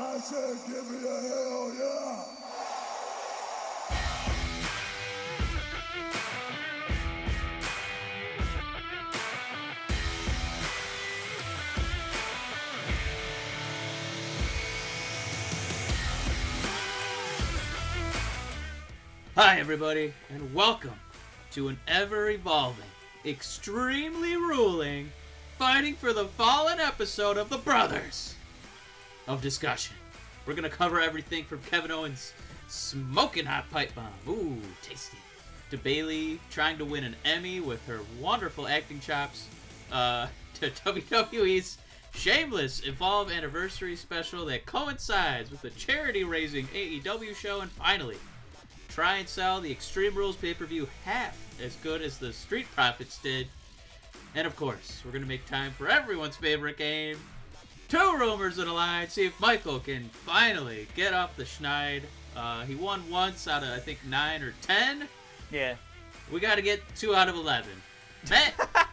I said, give me a yeah. Hi, everybody, and welcome to an ever evolving, extremely ruling, fighting for the fallen episode of The Brothers of Discussion. We're to cover everything from Kevin Owens' smoking hot pipe bomb, ooh, tasty, to Bayley trying to win an Emmy with her wonderful acting chops, uh, to WWE's shameless Evolve anniversary special that coincides with the charity raising AEW show, and finally, try and sell the Extreme Rules pay per view half as good as the Street Profits did. And of course, we're to make time for everyone's favorite game two rumors in a line, see if Michael can finally get off the schneid. Uh, he won once out of, I think, nine or ten. Yeah. We got to get two out of 11. Matt,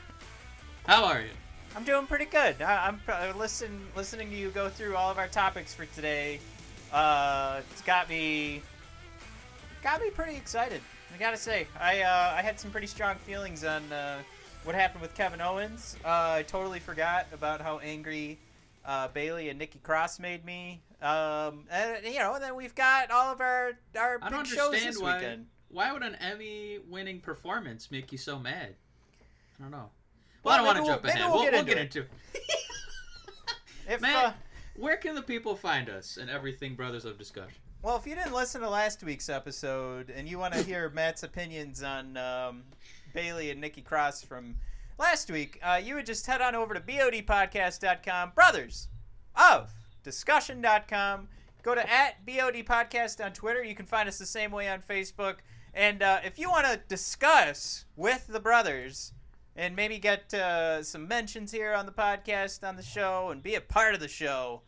how are you? I'm doing pretty good. I, I'm pr- listen, listening to you go through all of our topics for today. Uh, it's got me got me pretty excited. I gotta say, I uh, I had some pretty strong feelings on uh, what happened with Kevin Owens. Uh, I totally forgot about how angry uh, Bayley and Nikki Cross made me. Um, and you know, and then we've got all of our our I big shows this why. weekend. Why would an Emmy-winning performance make you so mad? I don't know. Well, Well, I don't want to jump we'll- maybe ahead. we'll We'll, get we'll into get it. into it. If, Matt, uh, where can the people find us and everything Brothers of Discussion? Well, if you didn't listen to last week's episode and you want to hear Matt's opinions on um, Bayley and Nikki Cross from last week, uh, you would just head on over to bodpodcast.com, brothers of discussion.com. Go to at bodpodcast on Twitter. You can find us the same way on Facebook. And uh, if you want to discuss with the brothers and maybe get uh, some mentions here on the podcast, on the show, and be a part of the show,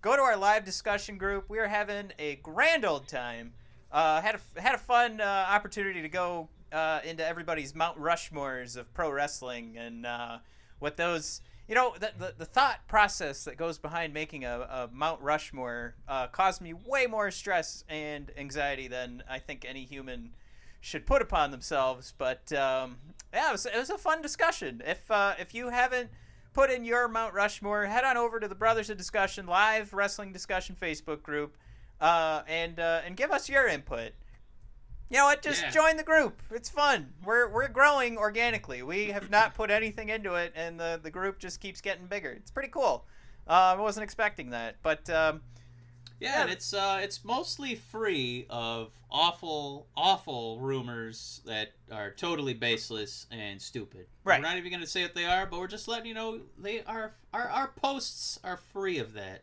go to our live discussion group. We are having a grand old time. Uh, had a had a fun uh, opportunity to go uh, into everybody's Mount Rushmores of pro wrestling and uh, what those you know the, the the thought process that goes behind making a, a Mount Rushmore uh, caused me way more stress and anxiety than I think any human should put upon themselves. But um, yeah, it was, it was a fun discussion. If uh, if you haven't put in your Mount Rushmore, head on over to the Brothers of Discussion live wrestling discussion Facebook group, uh, and uh, and give us your input. You know what? Just Yeah. join the group. It's fun. We're we're growing organically. We have not put anything into it, and the the group just keeps getting bigger. It's pretty cool. Uh, I wasn't expecting that, but um, Yeah, and it's uh, it's mostly free of awful, awful rumors that are totally baseless and stupid. Right. We're not even going to say what they are, but we're just letting you know they are. Our our posts are free of that.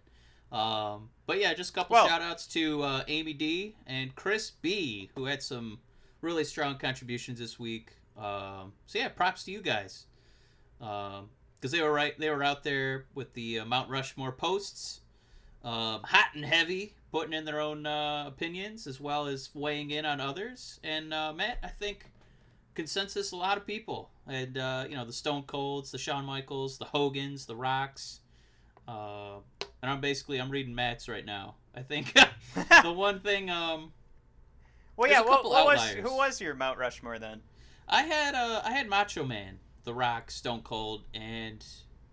Um, but yeah, just a couple Well- shout outs to uh, Amy D and Chris B, who had some really strong contributions this week. Um, so yeah, props to you guys. Because they were right, they were out there with the uh, Mount Rushmore posts um, hot and heavy, putting in their own uh, opinions as well as weighing in on others. And uh, Matt, I think consensus a lot of people, and uh, you know the Stone Colds, the Shawn Michaels, the Hogans, the Rocks. Uh, and I'm basically I'm reading Matt's right now. I think the one thing um, well, yeah. What, what was who was your Mount Rushmore then? I had uh, I had Macho Man, The Rock, Stone Cold, and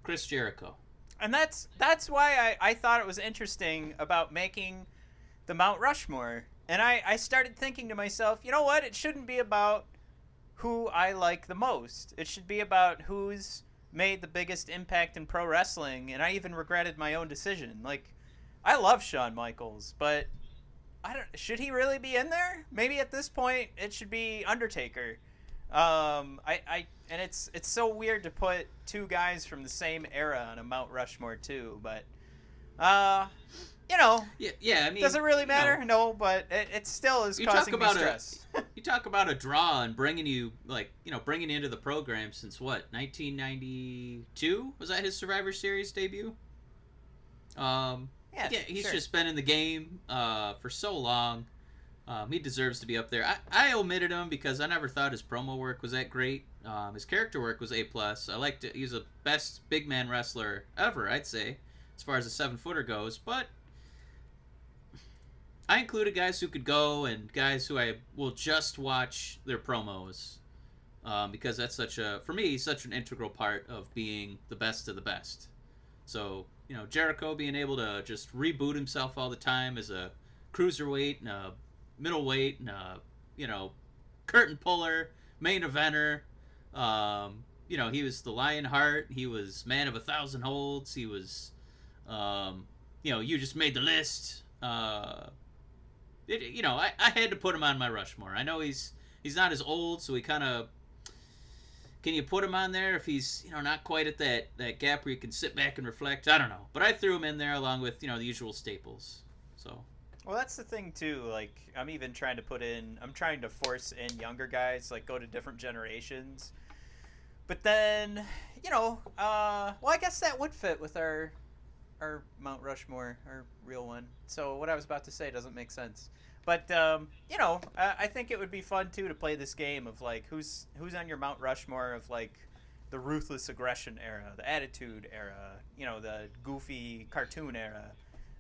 Chris Jericho. And that's that's why I, I thought it was interesting about making the Mount Rushmore. And I, I started thinking to myself, you know what? It shouldn't be about who I like the most. It should be about who's made the biggest impact in pro wrestling. And I even regretted my own decision. Like, I love Shawn Michaels, but I don't. Should he really be in there? Maybe at this point it should be Undertaker. Um, I, I and it's it's so weird to put two guys from the same era on a Mount Rushmore too, but uh, you know, Yeah, yeah. I mean, does it really you know, matter? No, but it, it still is causing talk me stress. a you talk about a draw and bringing you like you know bringing you into the program since what 1992 was that his Survivor Series debut? Um, yeah, yeah, he's sure. just been in the game uh, for so long. Um, he deserves to be up there. I, I omitted him because I never thought his promo work was that great. Um, his character work was a plus. I liked it. He's the best big man wrestler ever, I'd say, as far as a seven footer goes. But I included guys who could go and guys who I will just watch their promos um, because that's such a for me such an integral part of being the best of the best. So you know Jericho being able to just reboot himself all the time as a cruiserweight and a middleweight and a you know curtain puller, main eventer. Um, you know he was the Lionheart. He was man of a thousand holds. He was, um, you know, you just made the list. Uh, it, you know, I, I had to put him on my Rushmore. I know he's he's not as old, so he kind of can you put him on there if he's you know not quite at that that gap where you can sit back and reflect? I don't know, but I threw him in there along with you know the usual staples. So Well, that's the thing too. Like, I'm even trying to put in. I'm trying to force in younger guys, like go to different generations. But then, you know, uh, well, I guess that would fit with our our Mount Rushmore, our real one. So what I was about to say doesn't make sense. But um, you know, I, I think it would be fun too to play this game of like who's who's on your Mount Rushmore of like the ruthless aggression era, the attitude era, you know, the goofy cartoon era.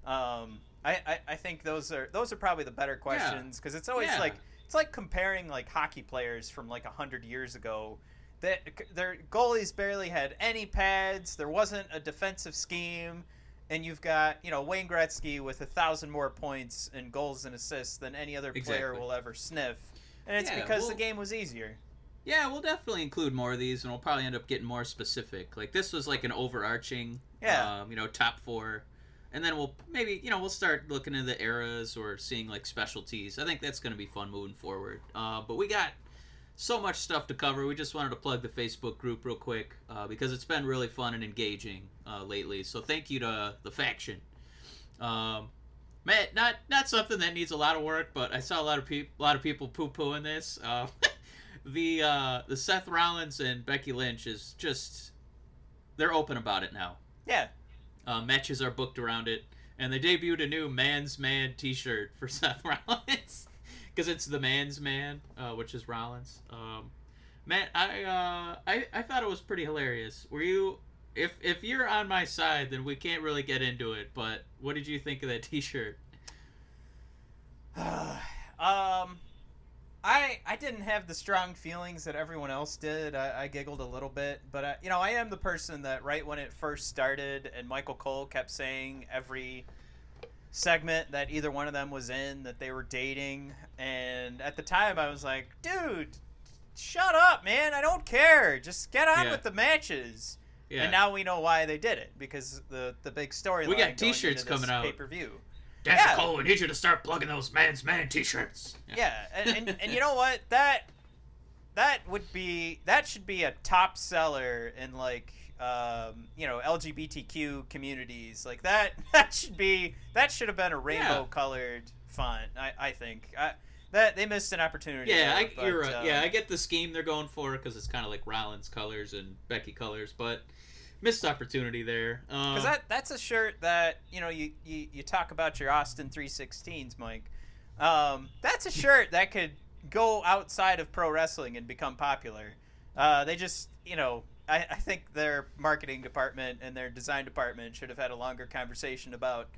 Um, I, I, I think those are those are probably the better questions because it's always Yeah. like it's like comparing like hockey players from like a hundred years ago. That their goalies barely had any pads. There wasn't a defensive scheme, and you've got you know Wayne Gretzky with a thousand more points and goals and assists than any other player Exactly. will ever sniff. And it's Yeah, because well- the game was easier. yeah, we'll definitely include more of these, and we'll probably end up getting more specific. Like this was like an overarching, Yeah. um, you know, top four, and then we'll maybe you know we'll start looking into the eras or seeing like specialties. I think that's going to be fun moving forward. Uh, but we got so much stuff to cover. We just wanted to plug the Facebook group real quick uh, because it's been really fun and engaging uh, lately. So thank you to the faction. Um, Matt, not not something that needs a lot of work, but I saw a lot of people a lot of people poo pooing this. Uh, the uh, the Seth Rollins and Becky Lynch is just they're open about it now. Yeah, Uh, matches are booked around it, and they debuted a new Man's Man T-shirt for Seth Rollins because it's the Man's Man, uh, which is Rollins. Um, Matt, I, uh, I I thought it was pretty hilarious. Were you? If if you're on my side, then we can't really get into it. But what did you think of that T-shirt? um, I I didn't have the strong feelings that everyone else did. I, I giggled a little bit, but I, you know I am the person that right when it first started and Michael Cole kept saying every segment that either one of them was in that they were dating, and at the time I was like, dude, shut up, man! I don't care. Just get on Yeah. with the matches. Yeah, And now we know why they did it because the the big storyline. We got T-shirts coming out. Pay per view. Dan yeah. Cole, we need you to start plugging those Man's Man T-shirts. Yeah, and, and, and you know what? That that would be that should be a top seller in like um, you know LGBTQ communities. Like that that should be that should have been a rainbow colored font. I, I think I, that they missed an opportunity. Yeah, there, I, but, you're right. um, yeah, I get the scheme they're going for because it's kind of like Rollins colors and Becky colors, but missed opportunity there. Um, Because that that's a shirt that you know you, you, you talk about your Austin 316s, Mike. Um, that's a shirt that could go outside of pro wrestling and become popular. Uh, they just you know I, I think their marketing department and their design department should have had a longer conversation about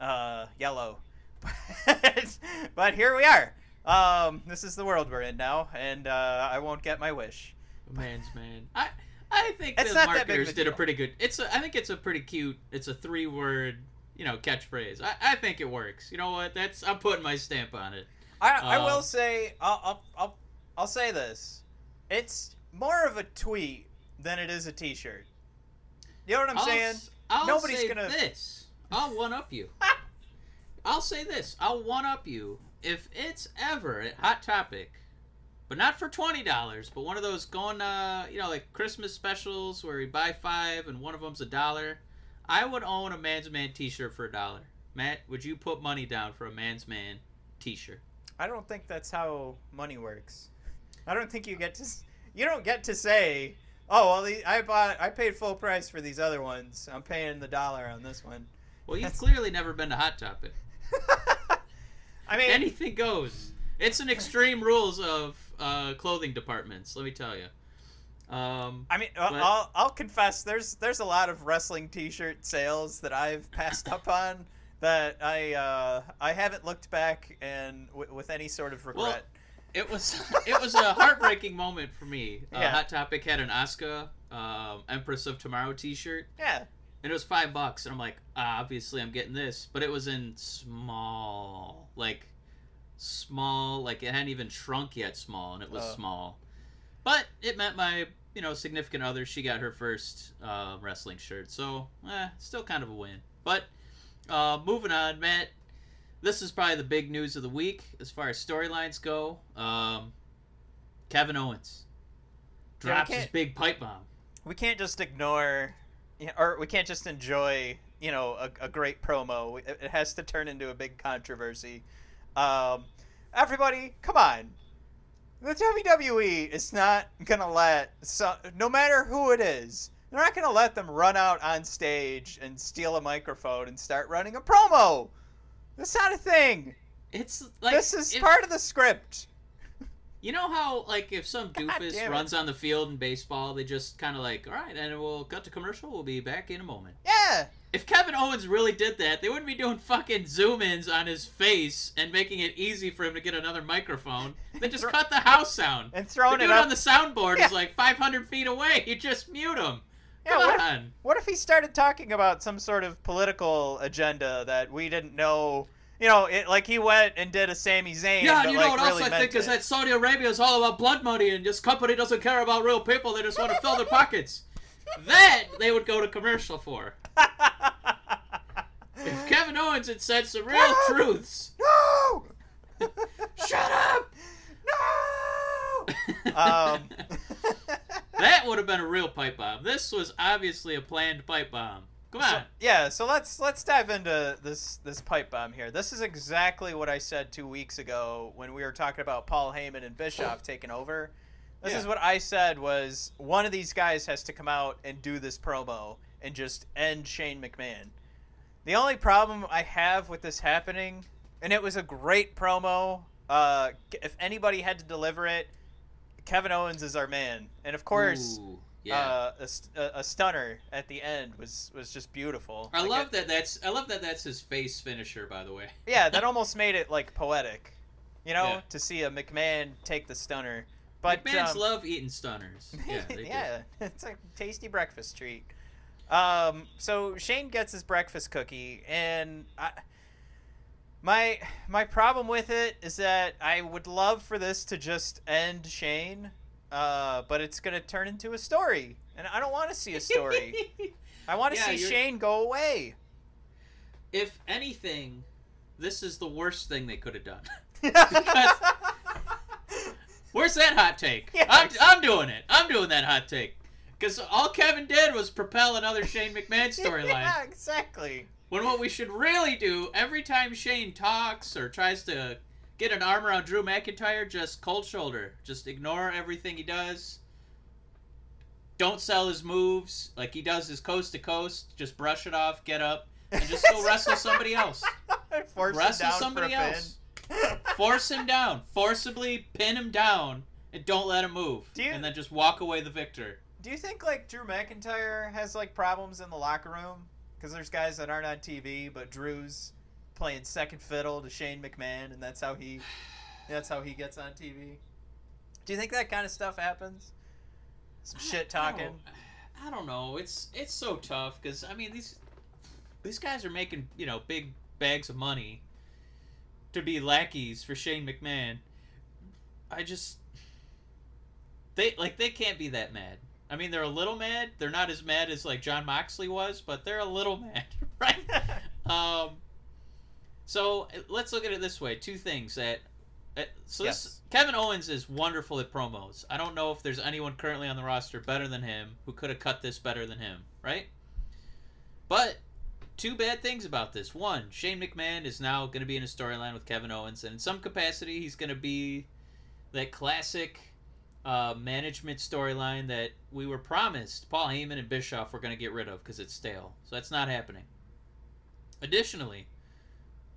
uh, yellow. But, but here we are. Um, this is the world we're in now, and uh, I won't get my wish. man's man. I I think It's the marketers a did a pretty good. It's a, I think it's a pretty cute. It's a three word you know catchphrase. I, I think it works. You know what? That's I'm putting my stamp on it. I, I will Um, say I'll, I'll I'll I'll say this. It's more of a tweet than it is a T-shirt. You know what I'm I'll, saying? I'll Nobody's say gonna- this. I'll one up you. I'll say this. I'll one up you if it's ever a hot topic, but not for twenty dollars, but one of those going, uh, you know, like Christmas specials where you buy five and one of them's a dollar. I would own a Man's Man T-shirt for a dollar. Matt, would you put money down for a Man's Man T-shirt? I don't think that's how money works. I don't think you get to you don't get to say, "Oh, well, I bought I paid full price for these other ones. I'm paying the dollar on this one." Well, you've That's- clearly never been to Hot Topic. I mean, Anything goes. It's an extreme rules of uh, clothing departments. Let me tell you. Um, I mean, I- But- I'll I'll confess there's there's a lot of wrestling T-shirt sales that I've passed up on that I uh, I haven't looked back and w- with any sort of regret. Well, it was it was a heartbreaking moment for me. Uh, Yeah. Hot Topic had an Asuka um, Empress of Tomorrow T-shirt, yeah, and it was five bucks, and I'm like, ah, obviously I'm getting this, but it was in small, like small, like it hadn't even shrunk yet, small, and it was Oh. small, but it meant my you know significant other she got her first uh, wrestling shirt, so eh, still kind of a win. But uh, moving on, Matt. This is probably the big news of the week as far as storylines go. Um, Kevin Owens Yeah, drops his big pipe bomb. we can't just ignore, or we can't just enjoy, you know, a, a great promo. It, it has to turn into a big controversy. Um, everybody, come on. The WWE is not gonna let so, no matter who it is, they're not gonna let them run out on stage and steal a microphone and start running a promo. That's not a thing. It's like this is if- part of the script. You know how like if some doofus runs on the field in baseball, they just kind of like, all right, and we'll cut to commercial. We'll be back in a moment. Yeah. If Kevin Owens really did that, they wouldn't be doing fucking zoom ins on his face and making it easy for him to get another microphone. They just cut the house sound. And The throwing dude it up. on the soundboard Yeah. is like 500 feet away. You just mute him. Yeah, Come what if- on. What if he started talking about some sort of political agenda that we didn't know? You know, it, like he went and did a Sami Zayn. Yeah, and you like, know what else really I think is that Saudi Arabia is all about blood money, and this company doesn't care about real people. They just want to fill their pockets. That they would go to commercial for. If Kevin Owens had said some real Ah! truths. no! Shut up! No! um, that would have been a real pipe bomb. This was obviously a planned pipe bomb. Come on. So, yeah, so let's let's dive into this this pipe bomb here. This is exactly what I said two weeks ago when we were talking about Paul Heyman and Bischoff taking over. This Yeah. is what I said was one of these guys has to come out and do this promo and just end Shane McMahon. The only problem I have with this happening, and it was a great promo. Uh, if anybody had to deliver it, Kevin Owens is our man, and of course, Ooh, yeah. uh, a, a, stunner at the end was was just beautiful. I Like, love it- that. That's I love that. That's his face finisher, by the way. Yeah, that almost made it like poetic, you know, Yeah. to see a McMahon take the stunner. But McMahons um, love eating stunners. Yeah, they do. it's a tasty breakfast treat. Um, so Shane gets his breakfast cookie, and I, my my problem with it is that I would love for this to just end Shane, uh, but it's gonna turn into a story, and I don't want to see a story. I want to Yeah, see you're- Shane go away. if anything, this is the worst thing they could have done. Where's that hot take? Yeah, I'm. I'm doing it. I'm doing that hot take. Because all Kevin did was propel another Shane McMahon storyline. yeah, exactly. When what we should really do, every time Shane talks or tries to get an arm around Drew McIntyre, just cold shoulder. Just ignore everything he does. Don't sell his moves like he does his coast to coast. Just brush it off, get up, and just go wrestle somebody else. Wrestle somebody else. Force him down. Forcibly pin him down and don't let him move. You- and then just walk away the victor. Do you think like Drew McIntyre has like problems in the locker room? Because there's guys that aren't on TV, but Drew's playing second fiddle to Shane McMahon, and that's how he, that's how he gets on TV. Do you think that kind of stuff happens? Some shit I talking. don't- I don't know. It's it's so tough because I mean these these guys are making you know big bags of money to be lackeys for Shane McMahon. I just they like they can't be that mad. I mean they're a little mad. They're not as mad as like Jon Moxley was, but they're a little mad, right? Um, so let's look at it this way: two things that. uh, So this, Yes. Kevin Owens is wonderful at promos. I don't know if there's anyone currently on the roster better than him who could have cut this better than him, right? But two bad things about this: one, Shane McMahon is now going to be in a storyline with Kevin Owens, and in some capacity, he's going to be that classic uh, management storyline that we were promised Paul Heyman and Bischoff were going to get rid of because it's stale. So that's not happening. Additionally,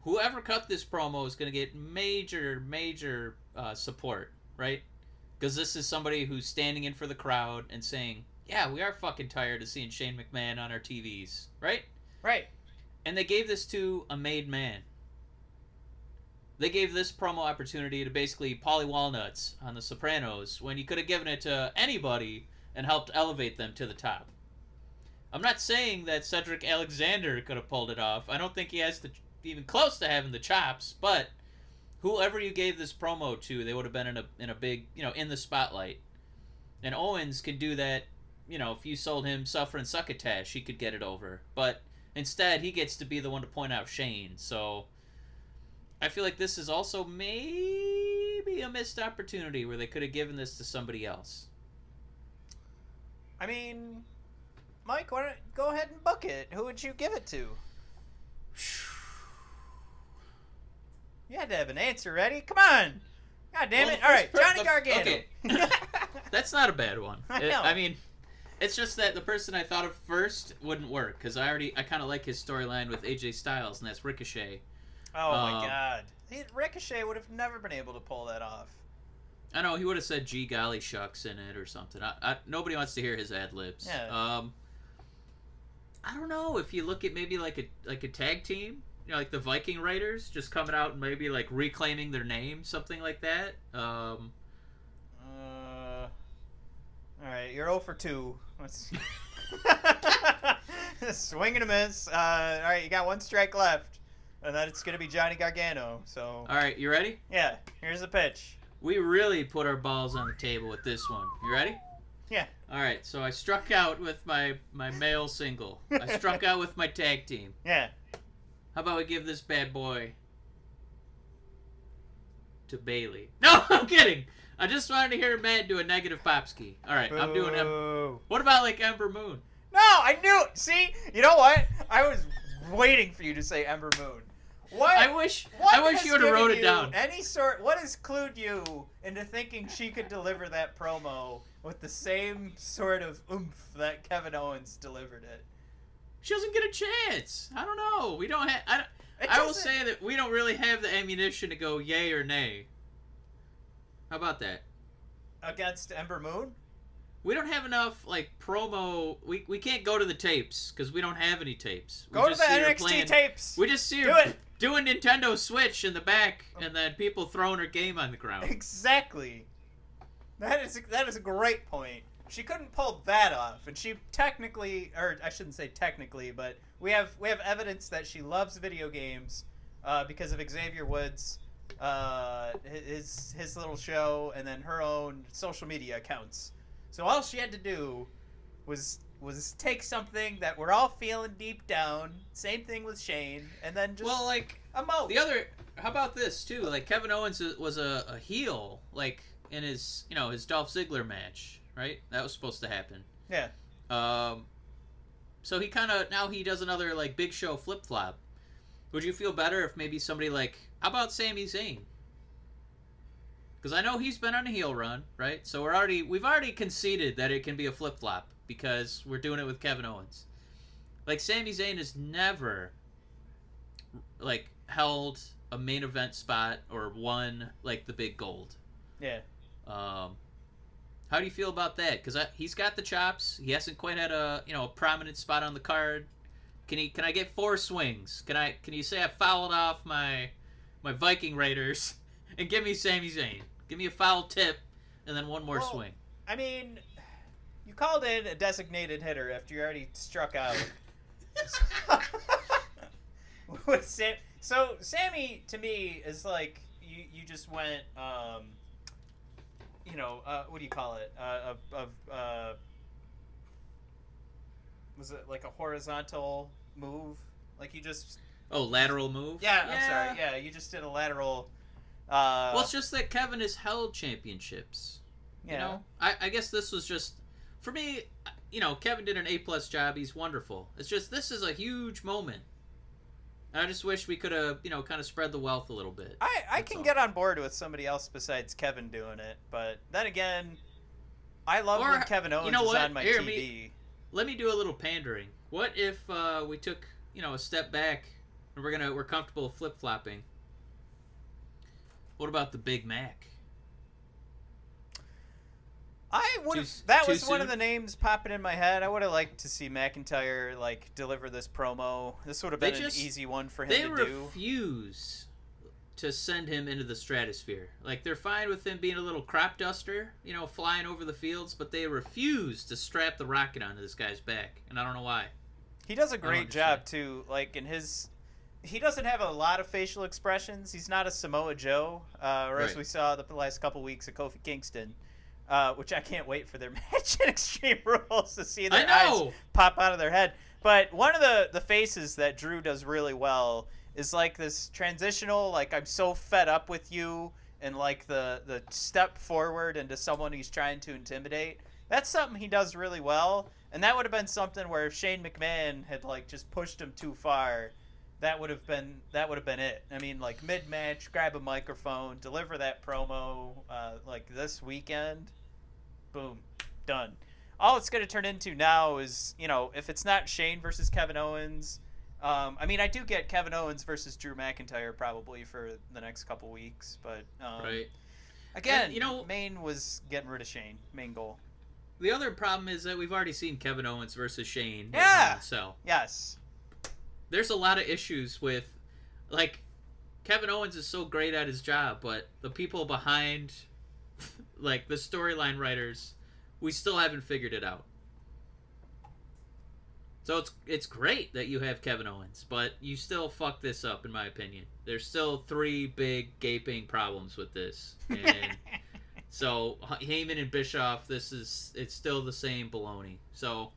whoever cut this promo is going to get major, major uh, support, right? Because this is somebody who's standing in for the crowd and saying, "Yeah, we are fucking tired of seeing Shane McMahon on our TVs," right? Right. and they gave this to a made man. They gave this promo opportunity to basically Paulie Walnuts on The Sopranos when you could have given it to anybody and helped elevate them to the top. I'm not saying that Cedric Alexander could have pulled it off. I don't think he has the even close to having the chops, but whoever you gave this promo to, they would have been in a in a big, you know, in the spotlight. And Owens can do that, you know, if you sold him Suffer and Succotash, he could get it over. But instead, he gets to be the one to point out Shane. So I feel like this is also maybe a missed opportunity where they could have given this to somebody else. I mean, Mike, why don't go ahead and book it? Who would you give it to? You had to have an answer ready. Come on. God damn Well, it. All right, per- Johnny Gargano. okay. That's not a bad one. I know. I mean, it's just that the person I thought of first wouldn't work because I already I kind of like his storyline with AJ Styles, and that's Ricochet. oh my Um, god. He, Ricochet would have never been able to pull that off. I know he would have said "gee golly shucks" in it or something. I, I, nobody wants to hear his ad libs. Yeah. Um, I don't know if you look at maybe like a like a tag team, you know, like the Viking Raiders, just coming out and maybe like reclaiming their name, something like that. Um, all right, you're 0 for 2. Let's swing and a miss. Uh, all right, you got one strike left, and then it's gonna be Johnny Gargano. So all right, you ready? yeah, here's the pitch. We really put our balls on the table with this one. You ready? Yeah. All right, so I struck out with my my male single. I struck out with my tag team. Yeah. How about we give this bad boy to Bayley? No, I'm kidding. I just wanted to hear Matt do a negative pop ski. All right, I'm doing him. What about like Ember Moon? No, I knew. See, you know what? I was waiting for you to say Ember Moon. What? I wish What I wish you would have wrote it down. Any sort? What has clued you into thinking she could deliver that promo with the same sort of oomph that Kevin Owens delivered it? She doesn't get a chance. I don't know. We don't have. I, don't- I will say that we don't really have the ammunition to go yay or nay. How about that? against Ember Moon. We don't have enough like promo. We, we can't go to the tapes because we don't have any tapes. We Go to the see NXT playing- tapes. We just see Do her it. doing Nintendo Switch in the back, and then people throwing her game on the ground. Exactly. That is that is a great point. She couldn't pull that off, and she technically, or I shouldn't say technically, but we have we have evidence that she loves video games uh, because of Xavier Woods, uh, his his little show, and then her own social media accounts. So all she had to do was was take something that we're all feeling deep down. Same thing with Shane, and then just well, like emote. the other. How about this too? Like Kevin Owens was a, a heel, like in his you know his Dolph Ziggler match, right? That was supposed to happen. Yeah. Um. So he kind of now he does another like Big Show flip flop. Would you feel better if maybe somebody like how about Sami Zayn? Because I know he's been on a heel run, right? So we're already we've already conceded that it can be a flip flop because we're doing it with Kevin Owens. Like Sami Zayn has never like held a main event spot or won like the big gold. yeah. Um, how do you feel about that? Because he's got the chops. He hasn't quite had a you know a prominent spot on the card. Can he? Can I get four swings? Can I? Can you say I fouled off my my Viking Raiders and give me Sami Zayn? Give me a foul tip and then one more Well, swing. I mean, you called in a designated hitter after you already struck out. With Sam, so Sami to me is like you. You just went, um, you know, uh, what do you call it? Uh, of, of uh, was it like a horizontal move? Like you just Oh, lateral move. yeah. I'm sorry. Yeah, you just did a lateral. Uh, Well, it's just that Kevin has held championships. yeah. You know, I, I guess this was just for me. You know, Kevin did an A plus job. He's wonderful. It's just this is a huge moment. And I just wish we could have, you know, kind of spread the wealth a little bit. I, I That's can all. get on board with somebody else besides Kevin doing it, but then again, I love Or, when Kevin Owens know is what? on my Here, TV. me- Let me do a little pandering. What if uh, we took, you know, a step back and we're gonna we're comfortable flip flopping? What about the Big Mac? I would have. That was one of the names popping in my head. I would have liked to see McIntyre like deliver this promo. This would have been just- an easy one for him They to do. They refuse to send him into the stratosphere. Like they're fine with him being a little crop duster, you know, flying over the fields, but they refuse to strap the rocket onto this guy's back, and I don't know why. He does a great job too. Like in his, he doesn't have a lot of facial expressions. He's not a Samoa Joe, uh, or as we saw the last couple weeks of Kofi Kingston, uh, which I can't wait for their match in Extreme Rules to see their eyes pop out of their head. But one of the the faces that Drew does really well is like this transitional, like I'm so fed up with you, and like the the step forward into someone he's trying to intimidate. That's something he does really well, and that would have been something where if Shane McMahon had like just pushed him too far, that would have been that would have been it. I mean, like mid match, grab a microphone, deliver that promo, uh, like this weekend, boom, done. All it's going to turn into now is, you know, if it's not Shane versus Kevin Owens, um, I mean, I do get Kevin Owens versus Drew McIntyre probably for the next couple weeks, but um, Right. again, And, you know- main was getting rid of Shane, main goal. The other problem is that we've already seen Kevin Owens versus Shane. Yeah. Hell in. Yes, there's a lot of issues with like Kevin Owens is so great at his job, but the people behind like the storyline writers, we still haven't figured it out. So it's it's great that you have Kevin Owens, but you still fuck this up in my opinion. There's still three big gaping problems with this. And so Heyman and Bischoff, this is it's still the same baloney. So All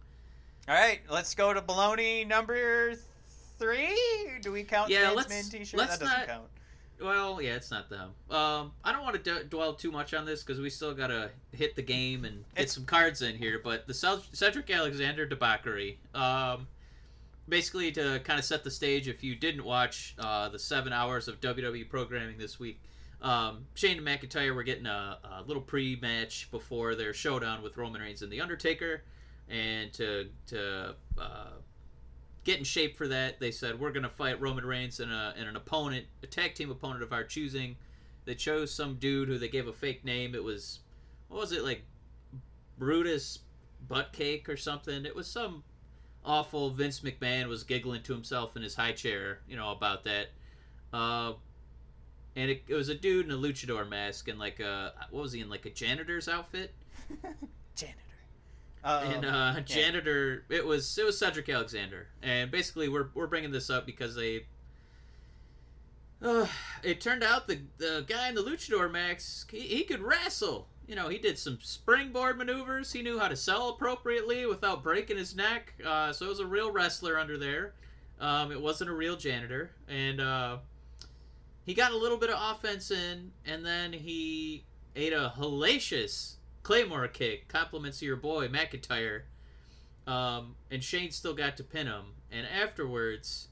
right, let's go to baloney number three. Do we count Yeah, Man T-shirt? let's that doesn't not- count. Well, yeah, it's not them. Um, I don't want to d- dwell too much on this because we still gotta hit the game and get It's- some cards in here. But the Cel- Cedric Alexander debauchery, um, basically to kind of set the stage. If you didn't watch uh, the seven hours of WWE programming this week, um, Shane and McIntyre were getting a, a little pre-match before their showdown with Roman Reigns and The Undertaker, and to to uh, get in shape for that, they said we're going to fight Roman Reigns and, a, and an opponent, a tag team opponent of our choosing. They chose some dude who they gave a fake name. It was what was it like Brutus Buttcake or something? It was some awful Vince McMahon was giggling to himself in his high chair, you know, about that. Uh, and it, it was a dude in a luchador mask and like a what was he in like a janitor's outfit? Janitor. Um, and uh, janitor it was it was Cedric Alexander, and basically we're we're bringing this up because they. Uh, it turned out the the guy in the luchador max he, he could wrestle. You know, he did some springboard maneuvers. He knew how to sell appropriately without breaking his neck. Uh, so it was a real wrestler under there. Um, it wasn't a real janitor, and uh, he got a little bit of offense in, and then he ate a hellacious Claymore kick, compliments of your boy McIntyre. Um, and Shane still got to pin him. And afterwards,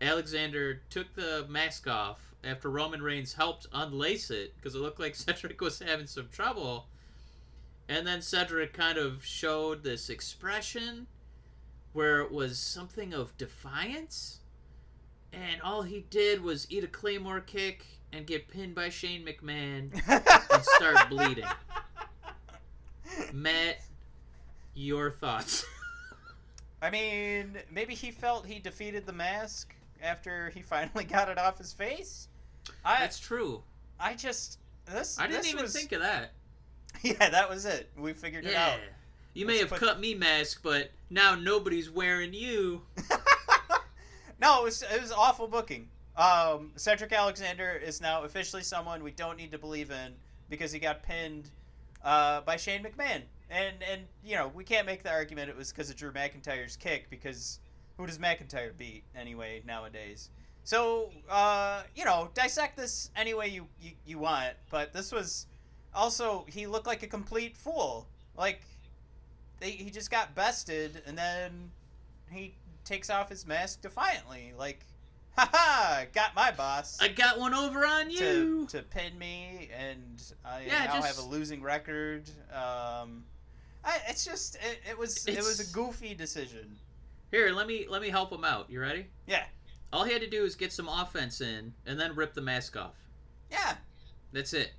Alexander took the mask off after Roman Reigns helped unlace it because it looked like Cedric was having some trouble. And then Cedric kind of showed this expression where it was something of defiance. And all he did was eat a Claymore kick and get pinned by Shane McMahon and start bleeding. Matt, your thoughts? I mean, maybe he felt he defeated the mask after he finally got it off his face. I That's true. I just this I didn't this even was- think of that. Yeah, that was it. We figured it Yeah. out. You may Let's have put- cut me mask, but now nobody's wearing you. no, it was it was awful booking. Um, Cedric Alexander is now officially someone we don't need to believe in because he got pinned uh, by Shane McMahon, and and you know we can't make the argument it was because of Drew McIntyre's kick because who does McIntyre beat anyway nowadays? So uh, you know dissect this any way you, you you want, but this was also he looked like a complete fool. Like they, he just got bested, and then he takes off his mask defiantly, like, haha, got my boss I got one over on you. to pin me, and I Yeah, now just- have a losing record. Um, I, it's just it, it was it was a goofy decision. Here, let me let me help him out. You ready? Yeah, All he had to do is get some offense in and then rip the mask off. yeah, That's it.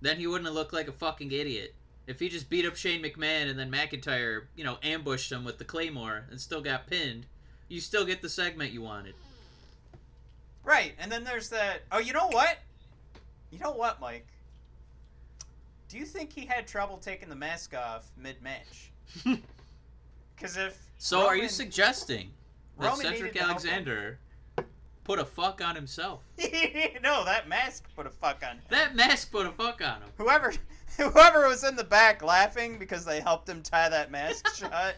Then he wouldn't have looked like a fucking idiot. If he just beat up Shane McMahon and then McIntyre, you know, ambushed him with the Claymore and still got pinned, you still get the segment you wanted. Right, and then there's that. Oh, you know what? You know what, Mike? Do you think he had trouble taking the mask off mid-match? Because if So are you suggesting that Roman Cedric to help him. Alexander put a fuck on himself? no, that mask put a fuck on him. That mask put a fuck on him. Whoever, whoever was in the back laughing because they helped him tie that mask shut,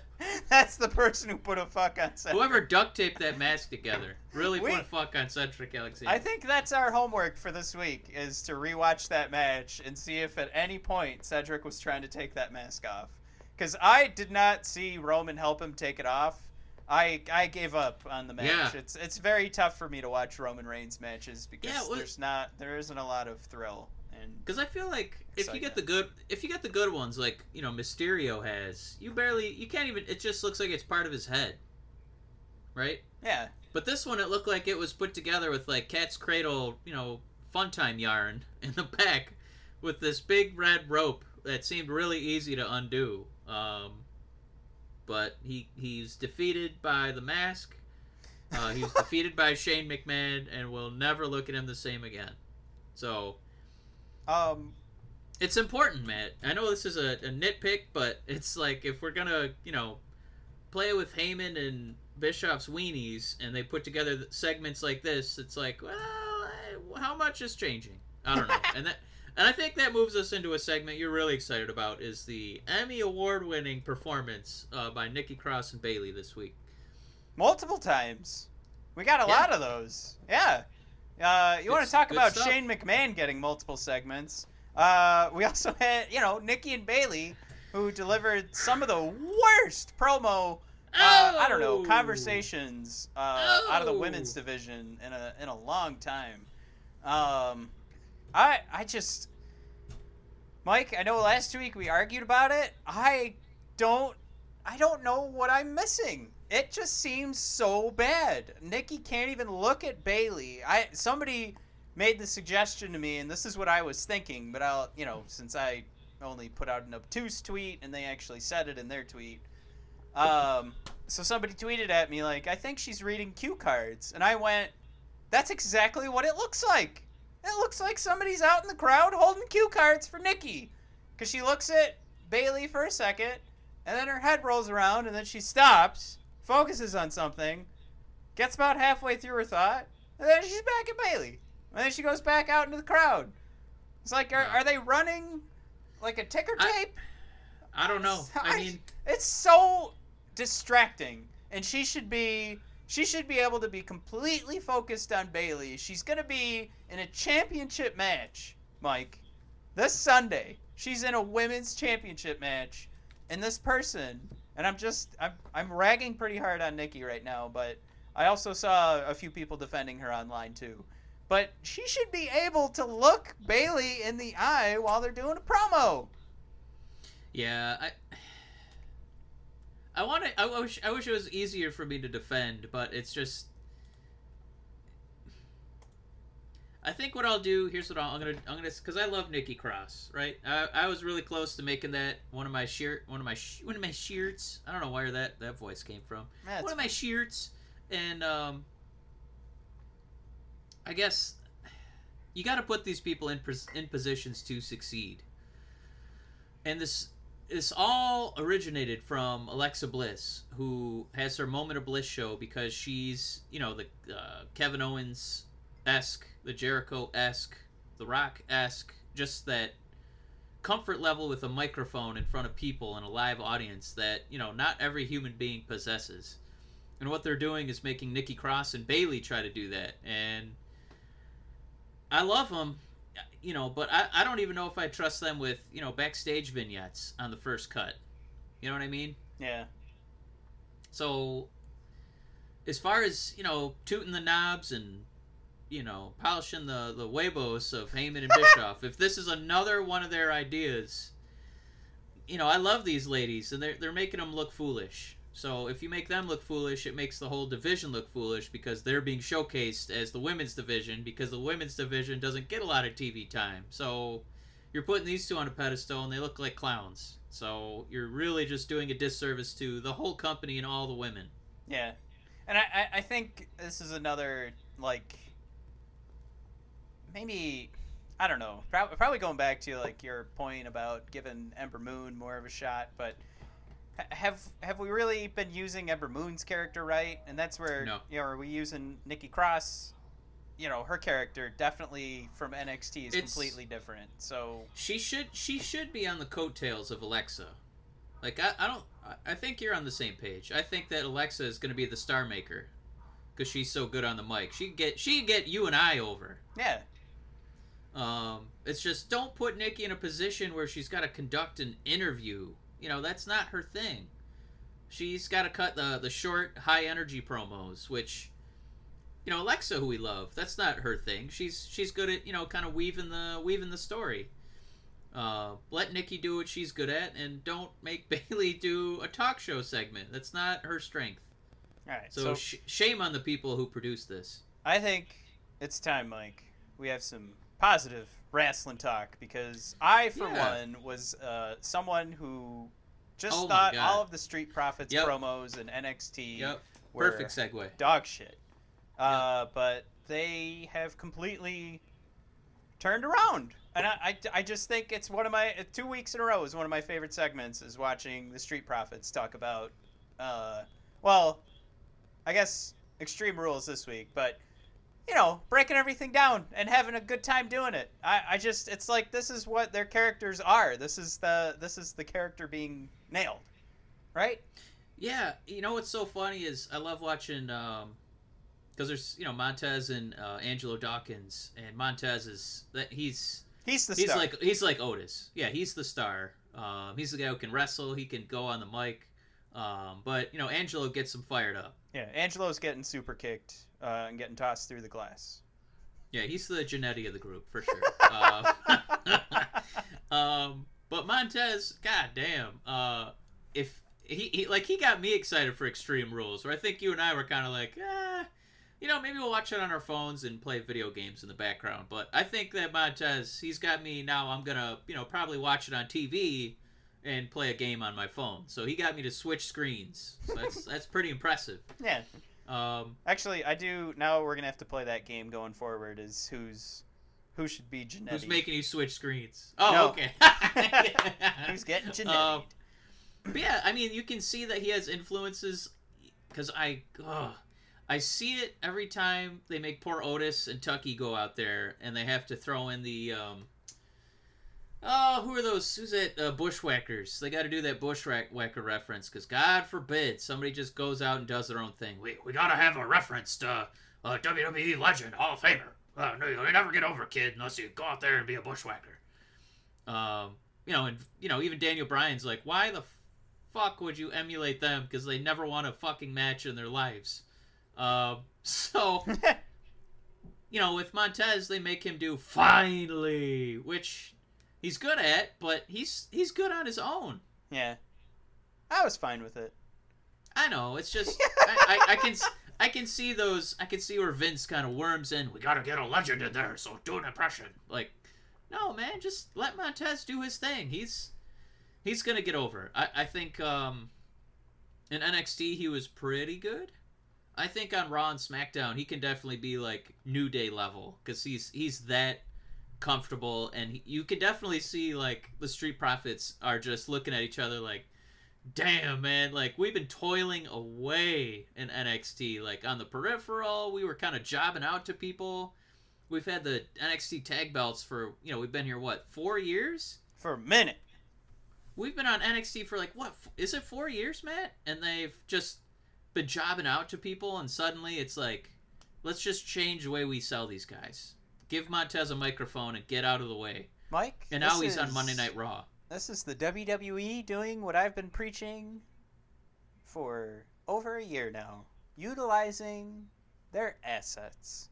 that's the person who put a fuck on Cedric. Whoever duct taped that mask together really We- put a fuck on Cedric Alexander. I think that's our homework for this week is to rewatch that match and see if at any point Cedric was trying to take that mask off. Because I did not see Roman help him take it off. I I gave up on the match. Yeah. It's it's very tough for me to watch Roman Reigns matches because Yeah, well- there's not there isn't a lot of thrill and Because I feel like if you get the good, if you get the good ones, like you know Mysterio has, you barely, you can't even. It just looks like it's part of his head, right? yeah. But this one, it looked like it was put together with like cat's cradle, you know, fun time yarn in the back, with this big red rope that seemed really easy to undo. Um, but he he's defeated by the mask. Uh, he was defeated by Shane McMahon, and we'll never look at him the same again. So Um. it's important, Matt. I know this is a, a nitpick, but it's like if we're gonna, you know, play with Heyman and Bischoff's weenies, and they put together segments like this, it's like, well, I, how much is changing? I don't know, and that, and I think that moves us into a segment you're really excited about is the Emmy award-winning performance uh, by Nikki Cross and Bayley this week. multiple times. We got a Yeah. lot of those. Yeah. Uh, you want to talk about stuff. Shane McMahon getting multiple segments? Uh, we also had, you know, Nikki and Bayley, who delivered some of the worst promo. Uh, I don't know Oh! conversations uh, out of the Oh! women's division in a in a long time. Um, I I just, Mike. I know last week we argued about it. I don't I don't know what I'm missing. It just seems so bad. Nikki can't even look at Bayley. I somebody made the suggestion to me, and this is what I was thinking. But I'll, you know, since I only put out an obtuse tweet and they actually said it in their tweet. Um, so somebody tweeted at me like, "I think she's reading cue cards," and I went, "That's exactly what it looks like. It looks like somebody's out in the crowd holding cue cards for Nikki, because she looks at Bayley for a second, and then her head rolls around, and then she stops, focuses on something, gets about halfway through her thought, and then she's back at Bayley, and then she goes back out into the crowd. It's like, are, are they running like a ticker tape? I don't know. I mean, it's so distracting, and she should be she should be able to be completely focused on Bayley. She's gonna be in a championship match, Mike, this Sunday. She's in a women's championship match, and this person, and I'm just I'm I'm ragging pretty hard on Nikki right now, but I also saw a few people defending her online too. But she should be able to look Bayley in the eye while they're doing a promo. Yeah, I I want to. I wish. I wish it was easier for me to defend, but it's just. I think what I'll do here's what I'll, I'm gonna I'm gonna because I love Nikki Cross, right? I, I was really close to making that one of my shirt one of my sh- one of my shirts. I don't know where that that voice came from. That's one of my shirts, and um, I guess you got to put these people in pos- in positions to succeed. And this this all originated from Alexa Bliss, who has her Moment of Bliss show because she's you know the uh, Kevin Owens esque, the Jericho esque, the Rock esque, just that comfort level with a microphone in front of people and a live audience that you know not every human being possesses. And what they're doing is making Nikki Cross and Bayley try to do that. And I love them, you know, but I, I don't even know if I trust them with, you know, backstage vignettes on the first cut. You know what I mean? Yeah. So, as far as, you know, tooting the knobs and, you know, polishing the, the huevos of Heyman and Bischoff, if this is another one of their ideas, you know, I love these ladies and they're, they're making them look foolish. So if you make them look foolish, it makes the whole division look foolish because they're being showcased as the women's division because the women's division doesn't get a lot of TV time. So you're putting these two on a pedestal and they look like clowns. So you're really just doing a disservice to the whole company and all the women. Yeah, and I, I, I think this is another like maybe I don't know. Probably, probably going back to like your point about giving Ember Moon more of a shot, but have have we really been using Ember Moon's character right? And that's where No. you know are we using Nikki Cross? You know her character definitely from NXT is It's- completely different. So She should she should be on the coattails of Alexa. Like I, I don't I- I think you're on the same page. I think that Alexa is going to be the star maker because she's so good on the mic. She get she get you and I over. yeah, Um, it's just don't put Nikki in a position where she's got to conduct an interview. You know that's not her thing. She's got to cut the the short high energy promos, which you know Alexa, who we love, that's not her thing. She's she's good at you know kind of weaving the weaving the story. Uh, let Nikki do what she's good at, and don't make Bayley do a talk show segment. That's not her strength. all right. So, so sh- shame on the people who produced this. I think it's time, Mike. We have some positive wrestling talk because I, for Yeah. one, was uh, someone who just Oh thought all of the Street Profits Yep. promos and NXT Yep, were perfect segue. dog shit. Uh, But they have completely turned around. And I, I, I just think it's one of my two weeks in a row is one of my favorite segments is watching the Street Profits talk about, uh, well, I guess Extreme Rules this week, but you know, breaking everything down and having a good time doing it. I, I just it's like this is what their characters are. This is the this is the character being nailed. Right? Yeah, you know what's so funny is I love watching um because there's you know Montez and uh, Angelo Dawkins, and Montez is that he's He's the he's star. like he's like Otis. Yeah, he's the star. Um, he's the guy who can wrestle. He can go on the mic. Um, but you know Angelo gets him fired up. yeah, Angelo's getting super kicked uh, and getting tossed through the glass. Yeah, he's the Genetti of the group for sure. uh, um, but Montez, goddamn, uh, if he, he like he got me excited for Extreme Rules, where I think you and I were kind of like, eh, you know, maybe we'll watch it on our phones and play video games in the background. But I think that Montez, he's got me now. I'm gonna, you know, probably watch it on TV and play a game on my phone. So he got me to switch screens. So that's that's pretty impressive. Yeah. Um, Actually, I do. Now we're gonna have to play that game going forward. Is who's who should be Genetti? Who's making you switch screens? Oh, No. okay. Who's getting Genetti? Um, yeah, I mean, you can see that he has influences because I, ugh, I see it every time they make poor Otis and Tucker go out there and they have to throw in the, um, oh, who are those? Who's it? Uh, bushwhackers. They got to do that bushwhacker reference because God forbid somebody just goes out and does their own thing. We we gotta have a reference to uh, WWE legend Hall of Famer. Uh, no, you never get over, kid, unless you go out there and be a bushwhacker. Um, you know, and you know, even Daniel Bryan's like, why the fuck would you emulate them? Because they never won a fucking match in their lives. Um, so you know, with Montez, they make him do finally, which he's good at, but he's he's good on his own. yeah, I was fine with it. I know. It's just I, I, I can I can see those. I can see where Vince kind of worms in. We gotta get a legend in there, so do an impression. Like, no, man, just let Montez do his thing. He's he's gonna get over. I I think um in NXT he was pretty good. I think on Raw and SmackDown he can definitely be like New Day level because he's he's that comfortable and he, you can definitely see like the Street Profits are just looking at each other like damn man like we've been toiling away in nxt like on the peripheral we were kind of jobbing out to people. We've had the nxt tag belts for you know we've been here what four years? For a minute. we've been on nxt for like what f- is it four years matt? And they've just been jobbing out to people and suddenly it's like let's just change the way we sell these guys give montez a microphone and get out of the way Mike. and now he's on monday night raw This is the WWE doing what I've been preaching for over a year now, utilizing their assets.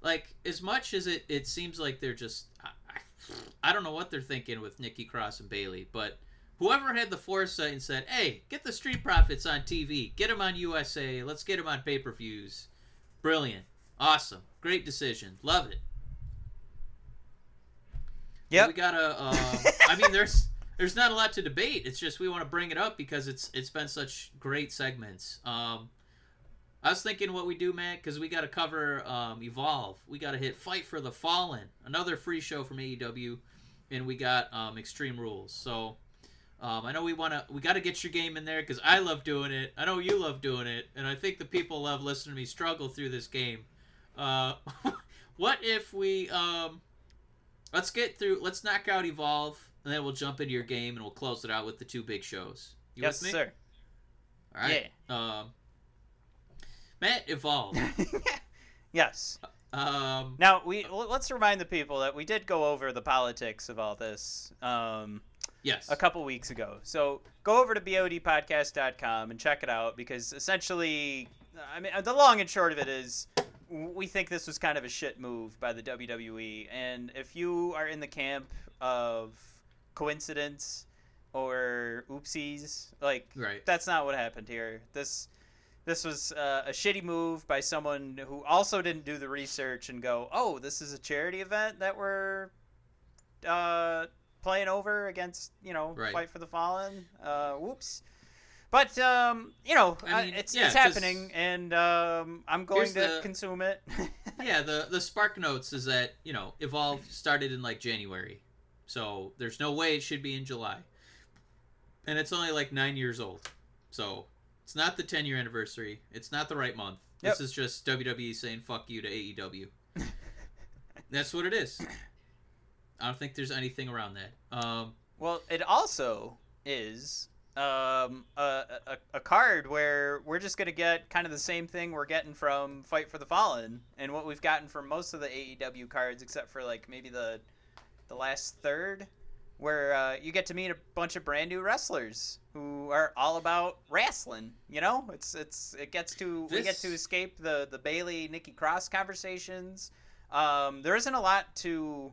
like as much as it, it seems like they're just I, I, I don't know what they're thinking with Nikki Cross and Bayley, but whoever had the foresight and said, "Hey, get the Street Profits on TV, get them on USA, let's get them on pay per views," brilliant, awesome, great decision, love it. Yeah, We gotta. Uh, I mean, there's there's not a lot to debate. It's just we want to bring it up because it's it's been such great segments. Um, I was thinking what we do, Matt, because we got to cover um, Evolve. We got to hit Fight for the Fallen, another free show from AEW, and we got um, Extreme Rules. So um, I know we want to we got to get your game in there because I love doing it. I know you love doing it, and I think the people love listening to me struggle through this game. Uh, what if we um, let's get through? Let's knock out Evolve, and then we'll jump into your game, and we'll close it out with the two big shows. You yes, with me? sir. All right. Yeah. Um, Matt, Evolve. yes. Um, Now we let's remind the people that we did go over the politics of all this um, yes. a couple weeks ago. So go over to bodpodcast.com and check it out because essentially, I mean, the long and short of it is, we think this was kind of a shit move by the WWE. And if you are in the camp of coincidence or oopsies, like Right. that's not what happened here. This this was uh, a shitty move by someone who also didn't do the research and go, "Oh, this is a charity event that we're uh, playing over against, you know, Right. Fight for the Fallen." Uh, whoops. But um, you know, I uh, it's yeah, it's happening, and um, I'm going to the- consume it. yeah, the the spark notes is that you know Evolve started in like January, so there's no way it should be in July, and it's only like nine years old, so it's not the 10 year anniversary. It's not the right month. Yep. This is just WWE saying fuck you to AEW. That's what it is. I don't think there's anything around that. Um, Well, it also is um, a, a, a card where we're just going to get kind of the same thing we're getting from Fight for the Fallen and what we've gotten from most of the AEW cards, except for like maybe the the last third, where uh, you get to meet a bunch of brand new wrestlers who are all about wrestling. You know, it's it's it gets to we get to escape the the Bayley Nikki Cross conversations. Um, there isn't a lot to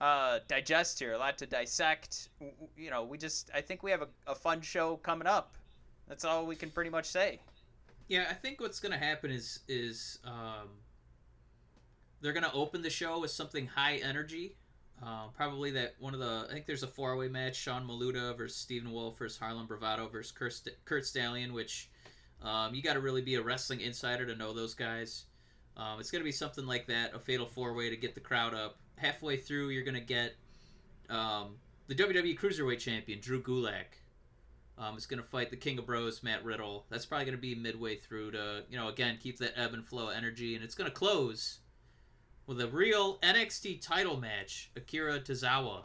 uh, digest here, a lot to dissect. You know, we just I think we have a, a fun show coming up. That's all we can pretty much say. Yeah, I think what's gonna happen is is um, they're gonna open the show with something high energy. Uh, probably that one of the I think there's a four way match: Sean Maluta versus Stephen Wolf versus Harlem Bravado versus Curt, St- Curt Stallion. Which um, you got to really be a wrestling insider to know those guys. Um, it's gonna be something like that, a fatal four way to get the crowd up. Halfway through, you're gonna get um, the WWE Cruiserweight Champion Drew Gulak. Um, is going to fight the King of Bros, Matt Riddle. That's probably going to be midway through to, you know, again, keep that ebb and flow energy. And it's going to close with a real NXT title match Akira Tozawa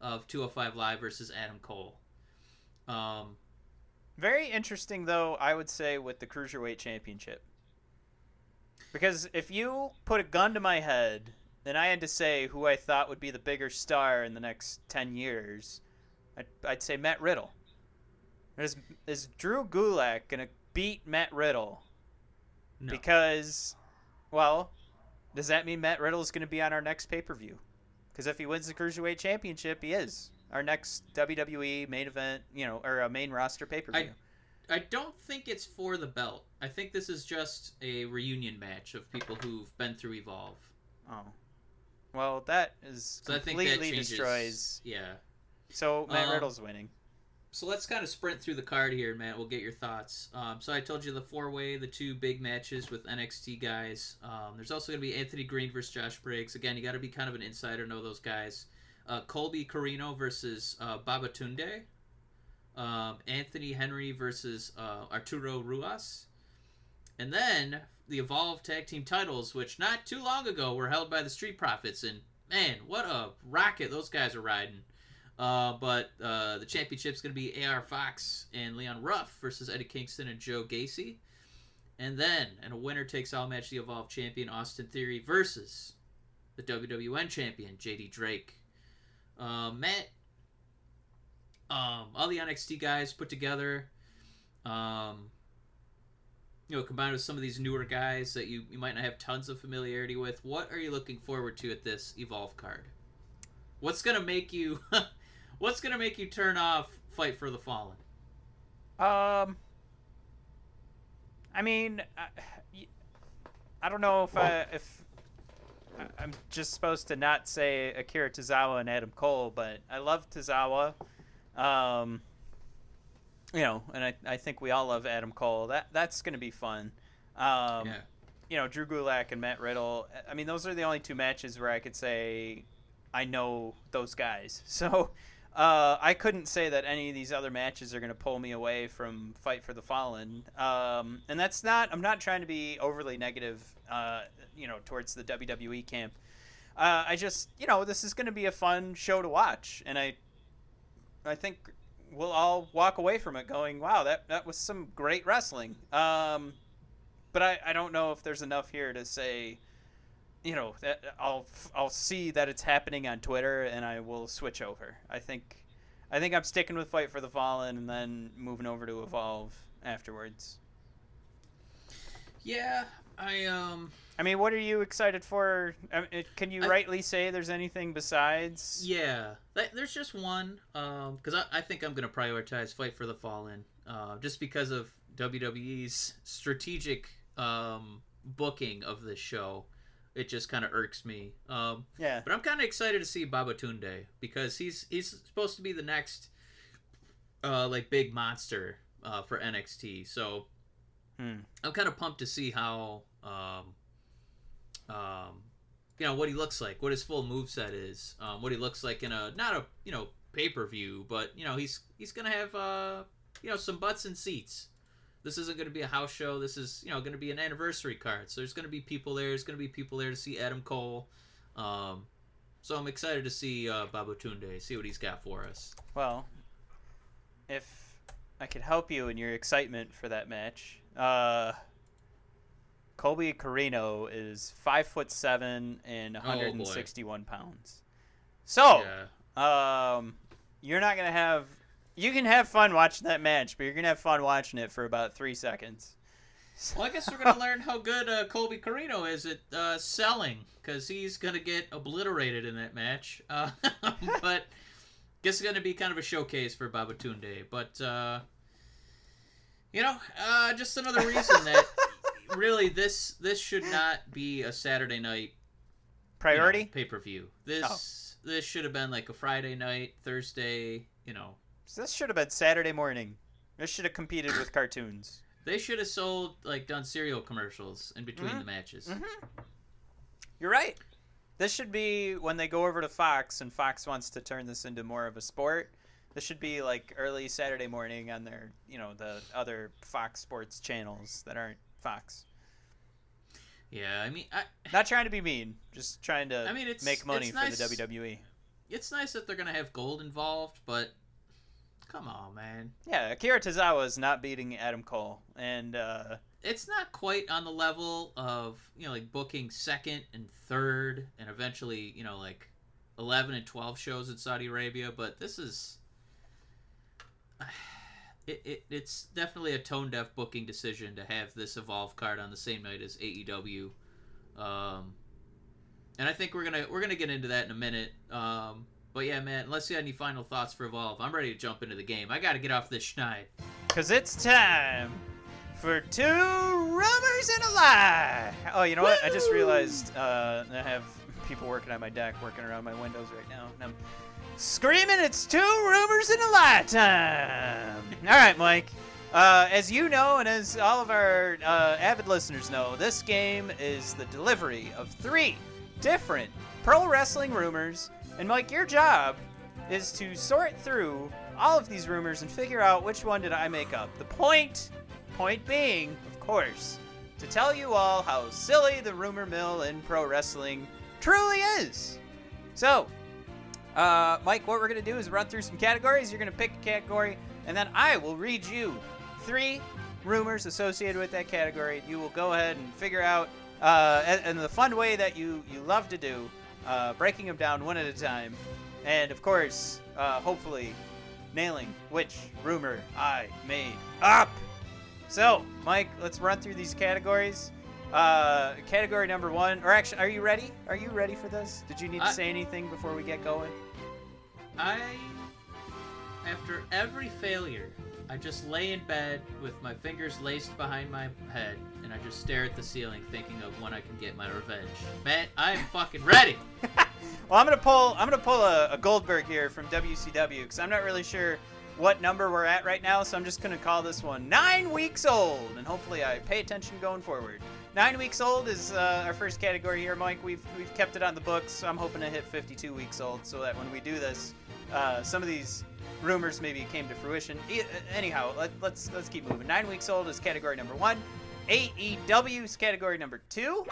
of 205 Live versus Adam Cole. Um, Very interesting, though, I would say, with the Cruiserweight Championship. Because if you put a gun to my head and I had to say who I thought would be the bigger star in the next 10 years, I'd, I'd say Matt Riddle. Is, is Drew Gulak going to beat Matt Riddle? no. Because, well, does that mean Matt Riddle is going to be on our next pay per view? Because if he wins the Cruiserweight Championship, he is. Our next WWE main event, you know, or a main roster pay per view. I don't think it's for the belt. I think this is just a reunion match of people who've been through Evolve. Oh. Well, that is So completely that changes. destroys. Yeah. So Matt Um, Riddle's winning. So let's kind of sprint through the card here, Matt. We'll get your thoughts. Um, so I told you the four way, the two big matches with NXT guys. Um, there's also going to be Anthony Green versus Josh Briggs. Again, you got to be kind of an insider, know those guys. Uh, Colby Corino versus uh, Babatunde. Um, Anthony Henry versus uh, Arturo Ruas. And then the Evolve Tag Team titles, which not too long ago were held by the Street Profits. And man, what a rocket those guys are riding. Uh, but uh, the championship's going to be AR Fox and Leon Ruff versus Eddie Kingston and Joe Gacy. And then, in a winner takes all match, the Evolve champion Austin Theory versus the WWN champion JD Drake. Uh, Matt, um, all the NXT guys put together, um, you know, combined with some of these newer guys that you, you might not have tons of familiarity with. What are you looking forward to at this Evolve card? What's gonna make you? what's gonna make you turn off Fight for the Fallen? Um, I mean, I, I don't know if I if I- I'm just supposed to not say Akira Tozawa and Adam Cole, but I love Tozawa. Um, you know, and I, I think we all love Adam Cole. That that's going to be fun. Um, yeah. You know, Drew Gulak and Matt Riddle. I mean, those are the only two matches where I could say I know those guys. So uh, I couldn't say that any of these other matches are going to pull me away from Fight for the Fallen. Um, and that's not. I'm not trying to be overly negative. Uh, you know, towards the WWE camp. Uh, I just, you know, this is going to be a fun show to watch, and I, I think we'll all walk away from it going, "Wow, that that was some great wrestling." Um, but I, I don't know if there's enough here to say, you know, that I'll I'll see that it's happening on Twitter and I will switch over. I think, I think I'm sticking with Fight for the Fallen and then moving over to Evolve afterwards. Yeah, I um I mean, what are you excited for? I mean, can you I- rightly say there's anything besides? yeah. There's just one um because I, I think I'm gonna prioritize Fight for the Fallen uh just because of WWE's strategic um booking of this show. It just kind of irks me. Um, Yeah. But I'm kind of excited to see Babatunde because he's he's supposed to be the next uh, like big monster uh, for NXT. So Hmm. I'm kind of pumped to see how um, um, you know what he looks like, what his full move set is, um, what he looks like in a not a you know pay per view, but you know he's he's gonna have uh, you know some butts and seats. This isn't going to be a house show. This is, you know, going to be an anniversary card. So there's going to be people there. There's going to be people there to see Adam Cole. Um, so I'm excited to see uh, Babatunde, see what he's got for us. Well, if I could help you in your excitement for that match, uh, Colby Corino is five foot seven and Oh, 161 pounds. So, Yeah. um, you're not gonna have. You can have fun watching that match, but you're gonna have fun watching it for about three secons. Well, I guess we're going to learn how good uh, Colby Corino is at uh, selling because he's going to get obliterated in that match. Uh, but guess it's going to be kind of a showcase for Babatunde. But, uh, you know, uh, just another reason that really this this should not be a Saturday night Priority. pay per view. This this should have been like a Friday night, Thursday. You know, So this should have been Saturday morning. This should have competed with cartoons. they should have sold like done cereal commercials in between Mhm. the matches. You're right. This should be when they go over to Fox and Fox wants to turn this into more of a sport. This should be like early Saturday morning on their, you know, the other Fox Sports channels that aren't Fox. Yeah, I mean, I, Not trying to be mean, just trying to I mean, it's- make money it's for nice- the E. WWE. it's nice that they're gonna have gold involved, but come on, man, Yeah, Akira Tozawa is not beating Adam Cole, and uh, it's not quite on the level of you know like booking second and third, and eventually you know like eleven and twelve shows in Saudi Arabia. But this is, it, it it's definitely a tone deaf booking decision to have this Evolve card on the same night as AEW. Um, and I think we're gonna we're gonna get into that in a minute. Um, but yeah, man, unless you had any final thoughts for Evolve, I'm ready to jump into the game. I got to get off this schneid. Cause it's time for two rumors and a lie. Oh, you know what? I just realized uh, I have people working on my deck, working around my windows right now, and I'm screaming, "It's two rumors in a lifetime. All right, Mike. Uh, as you know, and as all of our uh, avid listeners know, this game is the delivery of three different pro wrestling rumors. And Mike, your job is to sort through all of these rumors and figure out which one did I make up. The point, point being, of course, to tell you all how silly the rumor mill in pro wrestling truly is. So, uh, Mike, what we're gonna do is run through some categories. You're gonna pick a category, and then I will read you three rumors associated with that category. You will go ahead and figure out, uh, and, and the fun way that you you love to do, uh, breaking them down one at a time, and of course, uh, hopefully, nailing which rumor I made up. So, Mike, let's run through these categories. Uh, category number one, or actually, are you ready? Are you ready for this? Did you need to I- say anything before we get going? I, after every failure, I just lay in bed with my fingers laced behind my head, and I just stare at the ceiling, thinking of when I can get my revenge. Matt, I am fucking ready. Well, I'm gonna pull. I'm gonna pull a, a Goldberg here from WCW because I'm not really sure what number we're at right now. So I'm just gonna call this one nine weeks old, and hopefully I pay attention going forward. Nine weeks old is uh, our first category here, Mike. We've we've kept it on the books. I'm hoping to hit 52 weeks old, so that when we do this, uh, some of these rumors maybe came to fruition. E- anyhow, let, let's let's keep moving. Nine weeks old is category number one. AEW is category number two.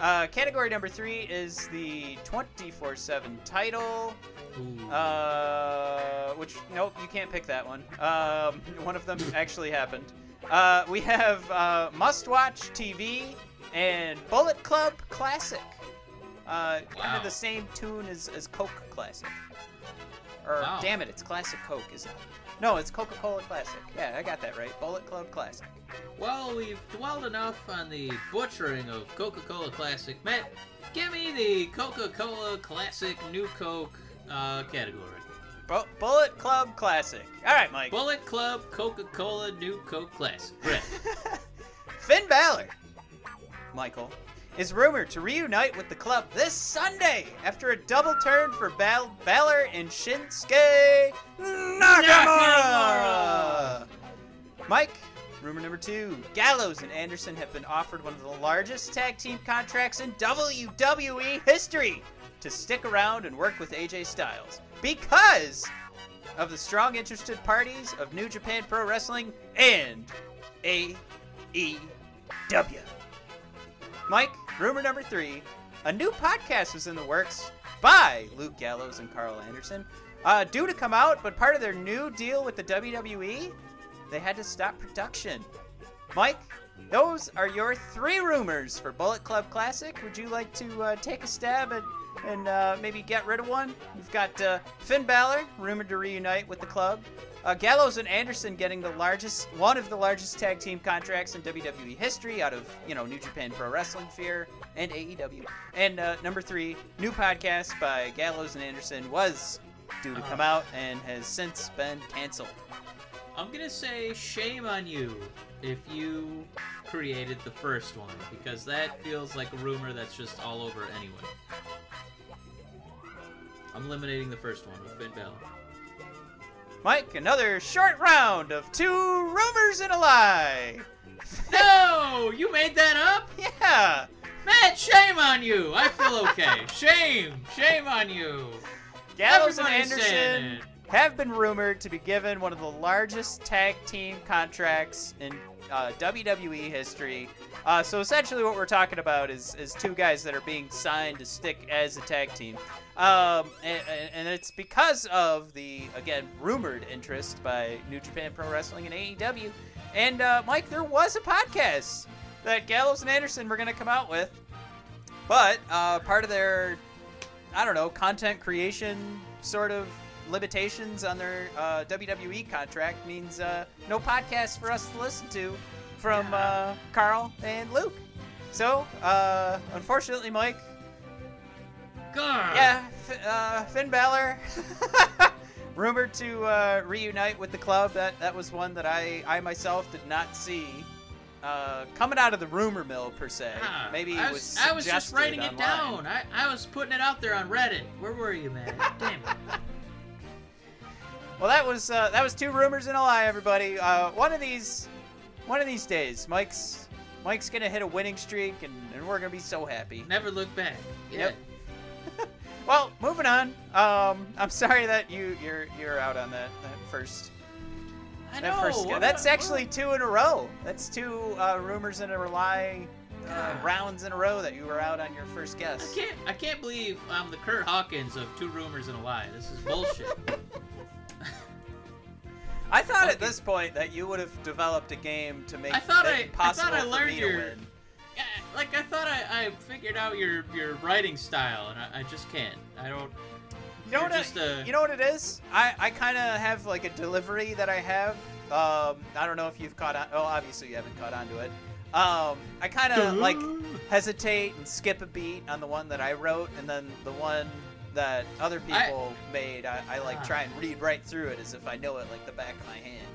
Uh, category number three is the 24/7 title. Uh, which nope, you can't pick that one. Um, one of them actually happened. Uh, we have uh, Must Watch TV and Bullet Club Classic. Uh, Kind of the same tune as, as Coke Classic. Or Wow. damn it, it's Classic Coke, isn't it? No, it's Coca Cola Classic. Yeah, I got that right. Bullet Club Classic. Well, we've dwelled enough on the butchering of Coca-Cola Classic. Matt, give me the Coca-Cola Classic New Coke uh, category. Bu- Bullet Club Classic. All right, Mike. Bullet Club Coca-Cola New Coke Classic. Red. Finn Balor, Michael, is rumored to reunite with the club this Sunday after a double turn for Bal- Balor and Shinsuke Nakamura. Mike, rumor number two: Gallows and Anderson have been offered one of the largest tag team contracts in WWE history to stick around and work with AJ Styles because of the strong interested parties of New Japan Pro Wrestling and AEW. Mike, rumor number three a new podcast was in the works by Luke Gallows and Karl Anderson. Uh, due to come out, but part of their new deal with the WWE, they had to stop production. Mike, those are your three rumors for Bullet Club Classic. Would you like to uh, take a stab at and uh, maybe get rid of one? You've got uh, Finn Balor rumored to reunite with the club. Uh, Gallows and Anderson getting the largest, one of the largest tag team contracts in WWE history out of, you know, New Japan Pro Wrestling Fear and AEW. And uh, number three, new podcast by Gallows and Anderson was due to come out and has since been canceled. I'm gonna say shame on you if you created the first one because that feels like a rumor that's just all over anyway. I'm eliminating the first one with Finn Balor. Mike, another short round of two rumors and a lie. No, you made that up, Yeah. Matt. Shame on you. I feel okay. shame, shame on you. Gallows and Everybody's Anderson have been rumored to be given one of the largest tag team contracts in uh, WWE history. Uh, so essentially, what we're talking about is is two guys that are being signed to stick as a tag team, um, and, and it's because of the again rumored interest by New Japan Pro Wrestling and AEW. And uh, Mike, there was a podcast that Gallows and Anderson were going to come out with, but uh, part of their I don't know, content creation sort of limitations on their uh, WWE contract means uh, no podcast for us to listen to from uh, Karl and Luke. So, uh, unfortunately, Mike, God. yeah, F- uh, Finn Balor, rumored to uh, reunite with the club. That that was one that I I myself did not see. Uh, coming out of the rumor mill per se, Ah, maybe I was, was I was just writing it down. I, I was putting it out there on Reddit. Where were you, man? Damn it. Well, that was uh, that was two rumors and a lie, everybody. Uh, one of these, one of these days, Mike's Mike's gonna hit a winning streak, and, and we're gonna be so happy. Never look back. Yeah. Yep. Well, moving on. Um, I'm sorry that you you're you're out on that that first I that know. first. what That's actually two in a row. That's two uh, rumors and a lie uh, rounds in a row that you were out on your first guess. I can't. I can't believe I'm the Curt Hawkins of two rumors and a lie. This is bullshit. I thought at this point that you would have developed a game to make I thought it I- I thought I for learned me your- to win. Like I thought I, I figured out your your writing style, and I, I just can't. I don't. You know what? just I, a- you know what it is? I, I kind of have like a delivery that I have. Um, I don't know if you've caught on. Oh, obviously you haven't caught on to it. Um, I kind of like hesitate and skip a beat on the one that I wrote, and then the one that other I- people made, I, I like Ah. try and read right through it as if I know it like the back of my hand.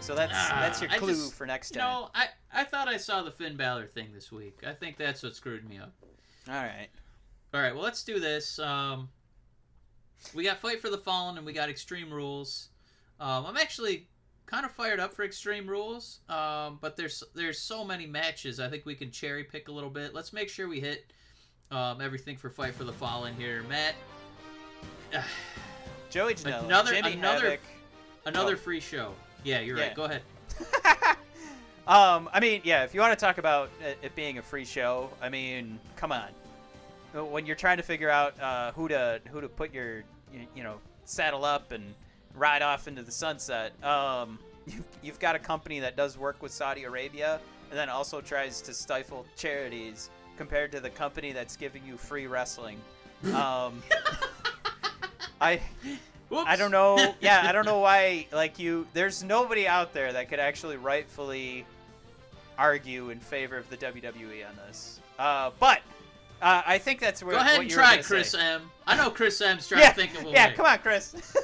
So that's that's your clue just- for next You time. know, I, I thought I saw the Finn Balor thing this week. I think that's what screwed me up. All right. All right, well, let's do this. Um, we got Fight for the Fallen and we got Extreme Rules. Um, I'm actually kind of fired up for Extreme Rules, um, but there's there's so many matches. I think we can cherry pick a little bit. Let's make sure we hit um, everything for Fight for the Fallen here, Matt. Joey Janela, Another- Jimmy another- Havoc. Another Oh. free show. Yeah, you're Yeah. right. Go ahead. um, I mean, yeah, if you want to talk about it, being a free show, I mean, come on. When you're trying to figure out uh, who to who to put your you, you know saddle up and ride off into the sunset, um, you've, you've got a company that does work with Saudi Arabia and then also tries to stifle charities compared to the company that's giving you free wrestling. Um, I Whoops. I don't know. Yeah, I don't know why. Like you, there's nobody out there that could actually rightfully argue in favor of the WWE on this. Uh, but uh, I think that's where. Go ahead and try, Chris say. M. I know Chris M's trying Yeah, to think of a yeah. way. Come on, Chris.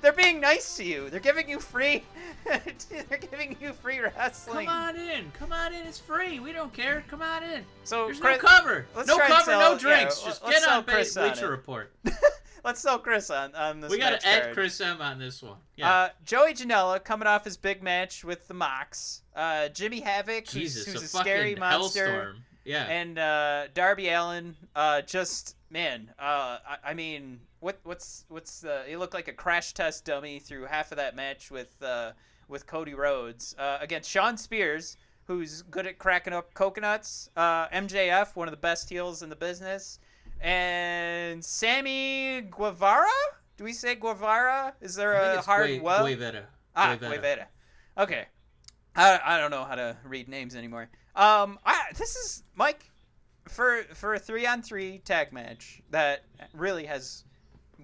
They're being nice to you. They're giving you free. They're giving you free wrestling. Come on in. Come on in. It's free. We don't care. Come on in. So There's Chris, no cover. No cover, sell- no drinks. let's- Just get on Ba- Chris on Bleacher it. Report. let's sell Chris on on this. We got to add. Chris M on this one. Yeah. Uh, Joey Janela coming off his big match with the Mox. Uh, Jimmy Havoc, who's, Jesus, who's a, a, scary monster. hellstorm. Yeah. And uh, Darby Allin, uh, just man, uh, I, I mean, what what's what's the? He looked like a crash test dummy through half of that match with uh, with Cody Rhodes uh, against Shawn Spears, who's good at cracking up coconuts. Uh, MJF, one of the best heels in the business, and Sammy Guevara. Do we say Guevara? Is there a hard Gui- well? Guevara. Ah. Guevara. Okay. I, I don't know how to read names anymore. Um, I, this is Mike for for a three on three tag match that really has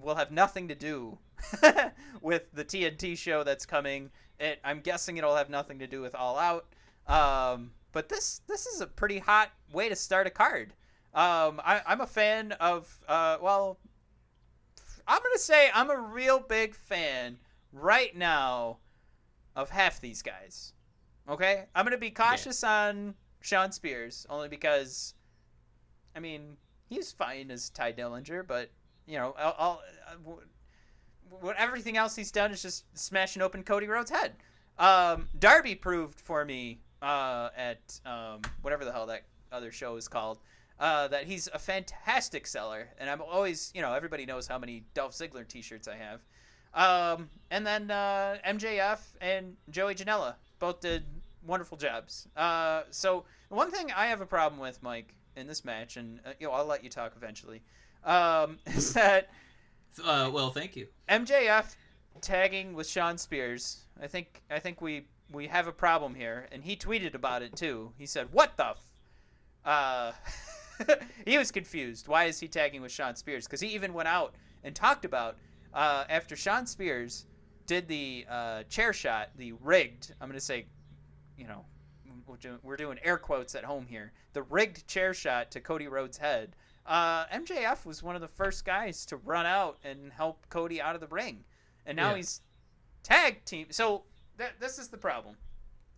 will have nothing to do with the TNT show that's coming. It, I'm guessing it'll have nothing to do with All Out. Um, but this this is a pretty hot way to start a card. Um, I, I'm a fan of uh, well, I'm gonna say I'm a real big fan right now of half these guys. Okay, I'm gonna be cautious on Shawn Spears only because, I mean, he's fine as Tye Dillinger, but you know, I'll, uh, what everything else he's done is just smashing open Cody Rhodes' head. Um, Darby proved for me uh, at um, whatever the hell that other show is called. Uh, that he's a fantastic seller, and I'm always, you know, everybody knows how many Dolph Ziggler T-shirts I have. Um, and then uh, MJF and Joey Janela both did wonderful jobs. Uh, so one thing I have a problem with, Mike, in this match, and uh, you know, I'll let you talk eventually, um, is that Uh, well, thank you. MJF tagging with Shawn Spears. I think I think we we have a problem here, and he tweeted about it too. He said, "What the?" F-? Uh, he was confused. Why is he tagging with Shawn Spears? Because he even went out and talked about uh, after Shawn Spears did the uh, chair shot, the rigged. I'm gonna say, you know, we're doing air quotes at home here. The rigged chair shot to Cody Rhodes' head. Uh, MJF was one of the first guys to run out and help Cody out of the ring, and now Yeah. he's tag team. So th- this is the problem.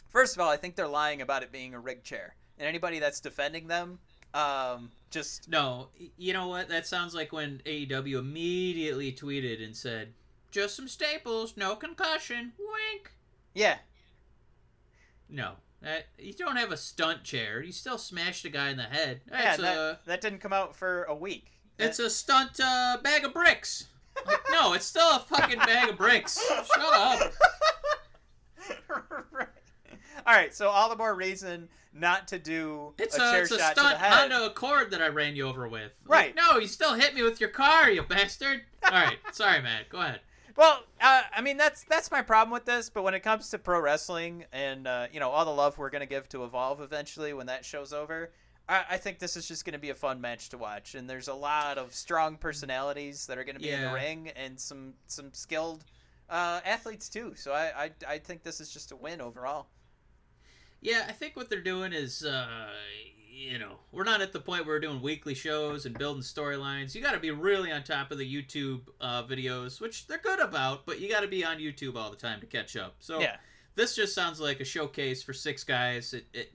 First of all, I think they're lying about it being a rigged chair, and anybody that's defending them, um, just No, you know what? That sounds like when AEW immediately tweeted and said, "Just some staples, no concussion." Wink. yeah, No, that you don't have a stunt chair. You still smashed a guy in the head. yeah. That, a that didn't come out for a week. it's a stunt uh, bag of bricks. Like, no, it's still a fucking bag of bricks. Shut up. right. All right, so all the more reason not to do It's a a, chair it's a stunt. Honda Accord that I ran you over with. Like, Right. no, you still hit me with your car, you bastard. All right. Sorry, man. Go ahead. Well, uh, I mean that's that's my problem with this. But when it comes to pro wrestling and uh, you know all the love we're gonna give to Evolve eventually when that show's over, I, I think this is just gonna be a fun match to watch. And there's a lot of strong personalities that are gonna be in the Yeah. ring and some some skilled uh, athletes too. So I, I I think this is just a win overall. Yeah, I think what they're doing is, uh, you know, we're not at the point where we're doing weekly shows and building storylines. You got to be really on top of the YouTube uh, videos, which they're good about, but you got to be on YouTube all the time to catch up. So Yeah. this just sounds like a showcase for six guys. It, it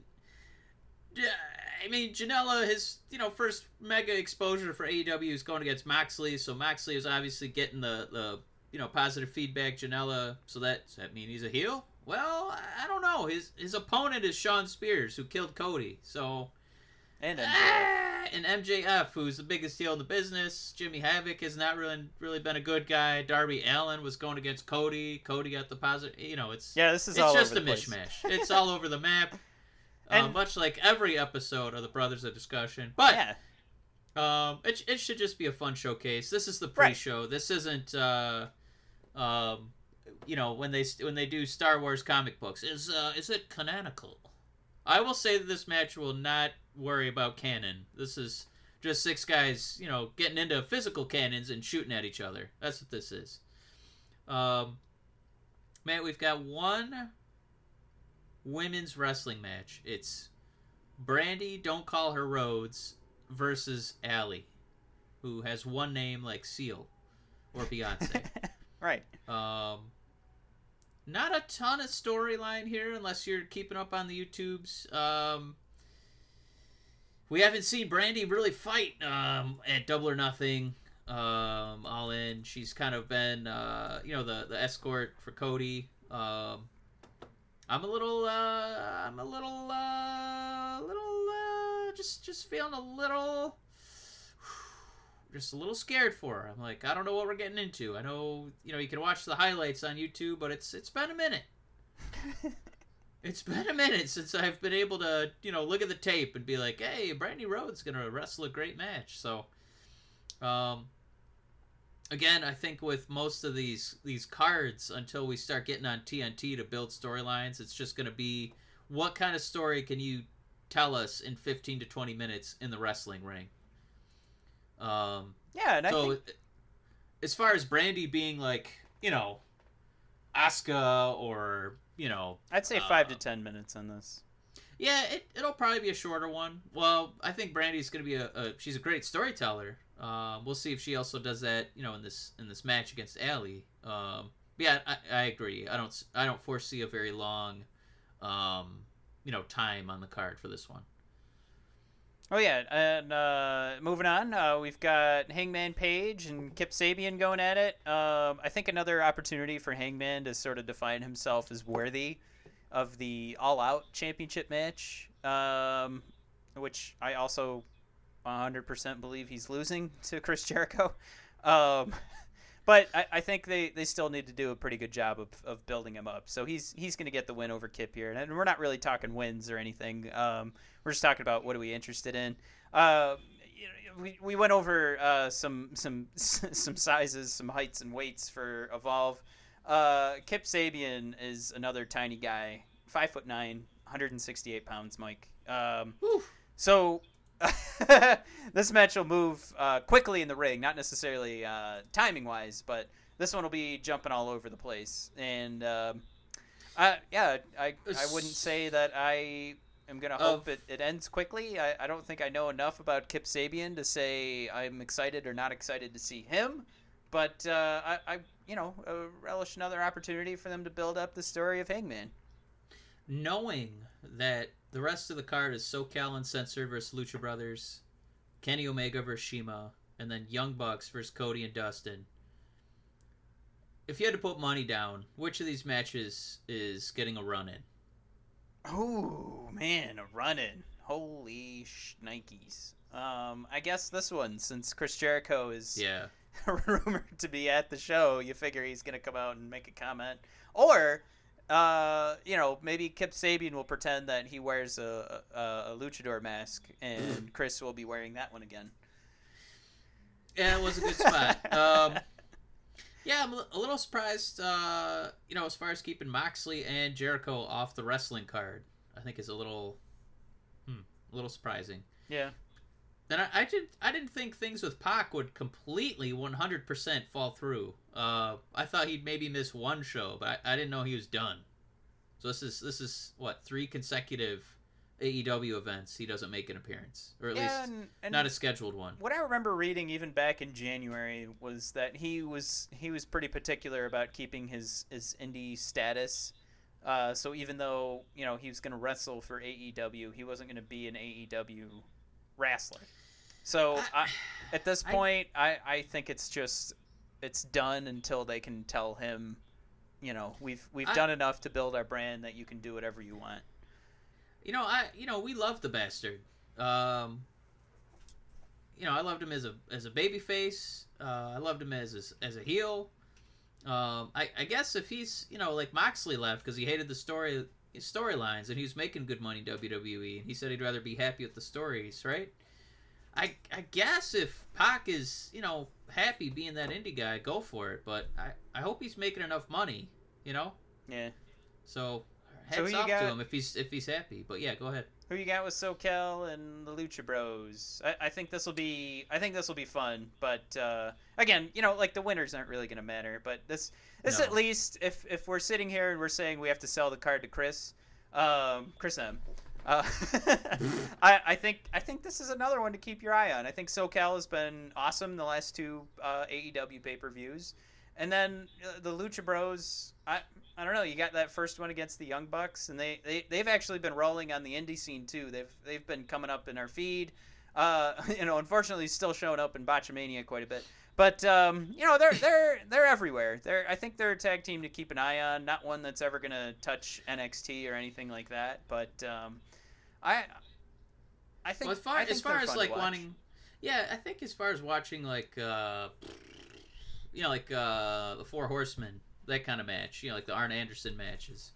I mean, Janela, his you know first mega exposure for AEW is going against Moxley, so Moxley is obviously getting the the you know positive feedback. Janela, so that does that mean he's a heel? Well, I don't know. His his opponent is Shawn Spears, who killed Cody. So And MJF. Ah, and MJF, who's the biggest heel in the business. Jimmy Havoc has not really really been a good guy. Darby Allin was going against Cody. Cody got the positive. You know, it's yeah, this is it's just a place. mishmash. it's all over the map. Uh, And- much like every episode of the Brothers of Discussion, but yeah, um, it, it should just be a fun showcase. This is the pre-show. This isn't, uh, um, you know, when they when they do Star Wars comic books. Is uh, is it canonical? I will say that this match will not worry about canon. This is just six guys, you know, getting into physical cannons and shooting at each other. That's what this is. Um, Matt, we've got one women's wrestling match. It's Brandi, don't call her Rhodes, versus Allie, who has one name like Seal or Beyonce. right. um, not a ton of storyline here, unless you're keeping up on the YouTubes. Um, we haven't seen Brandi really fight um, at Double or Nothing. Um, all in, she's kind of been, uh, you know, the the escort for Cody. Um, I'm a little, uh, I'm a little, uh, little, uh, just just feeling a little, just a little scared for her. I'm like, I don't know what we're getting into. I know, you know, you can watch the highlights on YouTube, but it's it's been a minute. It's been a minute since I've been able to, you know, look at the tape and be like, "Hey, Brandi Rhodes gonna wrestle a great match." So, um, again, I think with most of these these cards, until we start getting on TNT to build storylines, it's just gonna be what kind of story can you tell us in 15 to 20 minutes in the wrestling ring. Um, Yeah, and I think as far as Brandy being like, you know, Asuka or you know, I'd say five uh, to ten minutes on this. yeah, it, it'll probably be a shorter one. Well, I think Brandi's gonna be a, a she's a great storyteller. Um, we'll see if she also does that, you know, in this in this match against Allie. Um, yeah, I, I agree. I don't I don't foresee a very long, um, you know, time on the card for this one. Oh yeah, and uh, moving on, uh, we've got Hangman Page and Kip Sabian going at it. Um, I think another opportunity for Hangman to sort of define himself as worthy of the All Out Championship match, um, which I also 100% believe he's losing to Chris Jericho. Um, but I, I think they, they still need to do a pretty good job of, of building him up. So he's he's going to get the win over Kip here, and we're not really talking wins or anything. Um, we're just talking about what are we interested in. Uh, we, we went over uh, some some some sizes, some heights and weights for Evolve. Uh, Kip Sabian is another tiny guy, five foot nine, 168 pounds, Mike. Um, so this match will move uh, quickly in the ring, not necessarily uh, timing wise, but this one will be jumping all over the place. And um, I, yeah, I, I wouldn't say that I am going to hope it, it ends quickly. I, I don't think I know enough about Kip Sabian to say I'm excited or not excited to see him. But uh, I, I, you know, uh, relish another opportunity for them to build up the story of Hangman. knowing that the rest of the card is SoCal Uncensored versus Lucha Brothers, Kenny Omega versus CIMA, and then Young Bucks versus Cody and Dustin. If you had to put money down, which of these matches is getting a run in? Oh man, a run in. Holy shnikes. Um, I guess this one, since Chris Jericho is Yeah. rumored to be at the show, you figure he's gonna come out and make a comment, or, uh, you know, maybe Kip Sabian will pretend that he wears a, a, a luchador mask, and Chris will be wearing that one again. Yeah, it was a good spot. Um, yeah, I'm a little surprised, uh, you know, as far as keeping Moxley and Jericho off the wrestling card. I think is a little, hmm, a little surprising. yeah. And I, I did I didn't think things with Pac would completely 100% fall through. Uh, I thought he'd maybe miss one show, but I, I didn't know he was done. So this is this is what three consecutive AEW events he doesn't make an appearance, or at yeah, least and, and not a scheduled one. what I remember reading even back in January was that he was he was pretty particular about keeping his his indie status Uh, so even though you know he was going to wrestle for AEW, he wasn't going to be an AEW wrestler. So I, at this I- point, I, I think it's just it's done until they can tell him, you know, we've we've I- done enough to build our brand that you can do whatever you want. You know, I you know we love the bastard. Um, you know, I loved him as a as a baby face. Uh, I loved him as a, as a heel. Um, I, I guess if he's you know like Moxley left because he hated the story storylines and he was making good money in WWE and he said he'd rather be happy with the stories, right? I I guess if Pac is you know happy being that indie guy, go for it. But I I hope he's making enough money, you know. Yeah. So So heads who off got- to him if he's if he's happy. But yeah, go ahead. Who you got with SoCal and the Lucha Bros? I, I think this will be I think this will be fun, but uh, again, you know, like the winners aren't really going to matter. But this this No. at least if if we're sitting here and we're saying we have to sell the card to Chris, um, Chris M. Uh, I, I think I think this is another one to keep your eye on. I think SoCal has been awesome the last two uh, AEW pay per views, and then uh, the Lucha Bros. I I don't know. You got that first one against the Young Bucks, and they, they they've actually been rolling on the indie scene too. They've they've been coming up in our feed. Uh, you know, unfortunately, still showing up in Botchamania quite a bit. But um, you know, they're they're they're everywhere. They're I think they're a tag team to keep an eye on. Not one that's ever gonna touch NXT or anything like that. But um, I I think Well, as far think as far as like wanting, yeah, I think as far as watching like, uh, you know, like uh, the Four Horsemen, that kind of match, you know, like the Arn Anderson matches.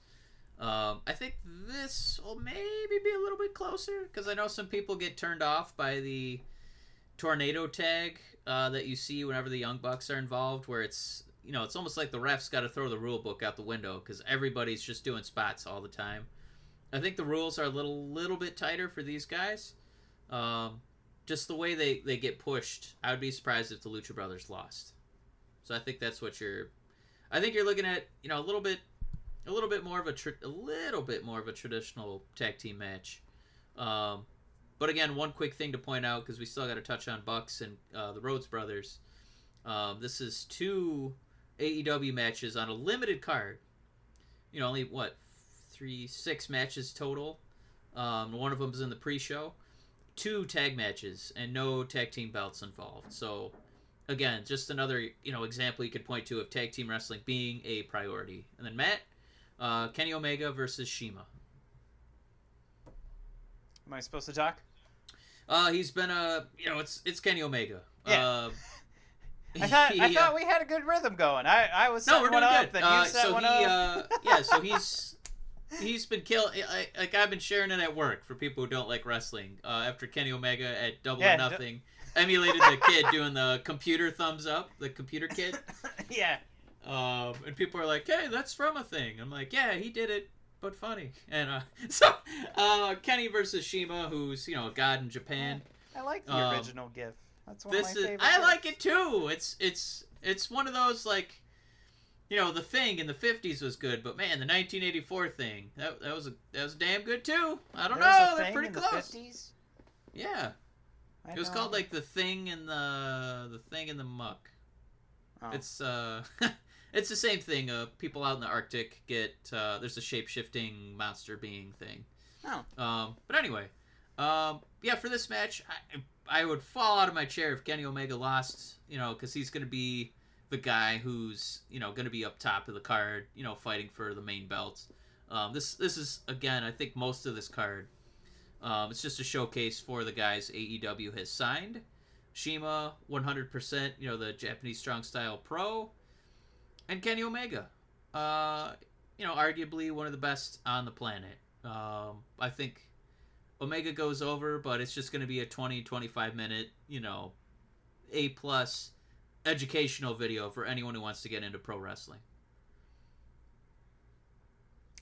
Um, I think this will maybe be a little bit closer because I know some people get turned off by the tornado tag uh, that you see whenever the Young Bucks are involved, where it's you know it's almost like the refs got to throw the rule book out the window because everybody's just doing spots all the time. I think the rules are a little little bit tighter for these guys. Um, just the way they, they get pushed, I would be surprised if the Lucha Brothers lost. So I think that's what you're. I think you're looking at you know a little bit, a little bit more of a tra- a little bit more of a traditional tag team match. Um, but again, one quick thing to point out because we still got to touch on Bucks and uh, the Rhodes Brothers. Um, this is two AEW matches on a limited card. You know, only what three, six matches total. Um, one of them's in the pre-show. Two tag matches and no tag team belts involved. So, again, just another you know example you could point to of tag team wrestling being a priority. And then Matt, uh, Kenny Omega versus CIMA. Am I supposed to talk? Uh, he's been a you know it's it's Kenny Omega. Yeah. Uh, I thought I he, thought uh, we had a good rhythm going. I I was no, we're one doing up, good. then you Uh, set so one he, up. uh, yeah, so he's he's been killing. Like I've been sharing it at work for people who don't like wrestling. Uh, after Kenny Omega at Double Yeah, or d- Nothing emulated the kid doing the computer thumbs up, the computer kid. yeah. Um, and people are like, "Hey, that's from a thing." I'm like, "Yeah, he did it, but funny." And uh, so uh, Kenny versus CIMA, who's you know a god in Japan. I like the Um, original GIF. That's one this of my is favorite. I like it too. It's it's it's one of those like you know, the thing in the 50s was good, but man, the 1984 thing, that, that was a that was damn good too. I don't There was know, a they're thing pretty in close. The 50s? Yeah. I It was called like the thing in the the thing in the muck. Oh. It's uh it's the same thing. Uh people out in the Arctic get uh there's a shape-shifting monster being thing. Oh. Um but anyway, um yeah, for this match, I I would fall out of my chair if Kenny Omega lost, you know, cuz he's going to be the guy who's, you know, going to be up top of the card, you know, fighting for the main belt. Um this this is again, I think most of this card um, it's just a showcase for the guys AEW has signed. CIMA, 100%, you know, the Japanese strong style pro. And Kenny Omega. Uh, you know, arguably one of the best on the planet. Um, I think Omega goes over, but it's just going to be a 20, 25 minute, you know, A plus educational video for anyone who wants to get into pro wrestling.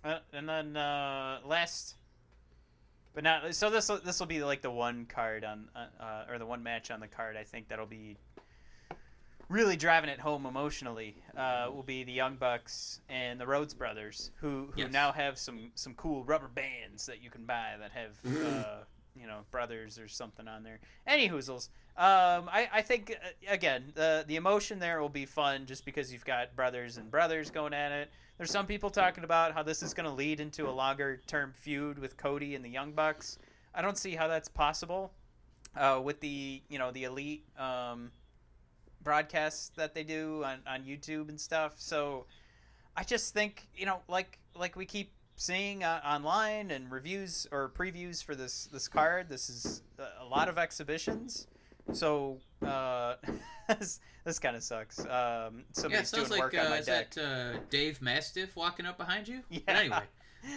Uh, and then uh, last, but not so this will this will be like the one card on uh, uh, or the one match on the card. I think that'll be really driving it home emotionally. Uh, will be the Young Bucks and the Rhodes Brothers, who who Yes. now have some some cool rubber bands that you can buy that have uh, you know brothers or something on there. Any hoozles. Um, I, I think uh, again the the emotion there will be fun just because you've got brothers and brothers going at it. There's some people talking about how this is going to lead into a longer term feud with Cody and the Young Bucks. I don't see how that's possible uh, with the you know the elite um, broadcasts that they do on, on YouTube and stuff. So I just think you know like like we keep seeing uh, online and reviews or previews for this this card. This is a lot of exhibitions. So uh, this, this kind of sucks. Um, Yeah, somebody's it sounds doing like work on uh, my is deck. that uh, Dave Mastiff walking up behind you? Yeah. But anyway,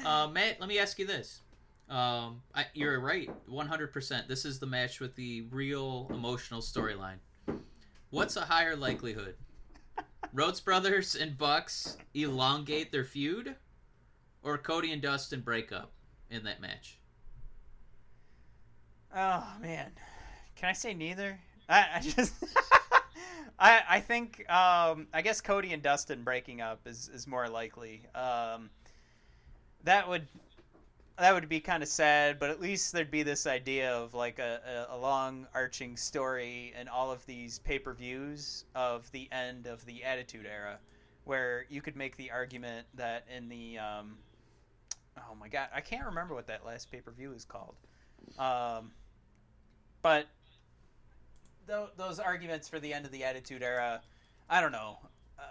uh, Matt, let me ask you this. Um, I, you're right, 100%. This is the match with the real emotional storyline. What's a higher likelihood? Rhodes Brothers and Bucks elongate their feud, or Cody and Dustin break up in that match? Oh man, can I say neither? I, I just I I think um, I guess Cody and Dustin breaking up is is more likely. Um, that would that would be kind of sad, but at least there'd be this idea of like a, a, a long arching story and all of these pay per views of the end of the Attitude Era, where you could make the argument that in the um, oh my god, I can't remember what that last pay per view is called. Um, but th- those arguments for the end of the Attitude Era, I don't know. Uh,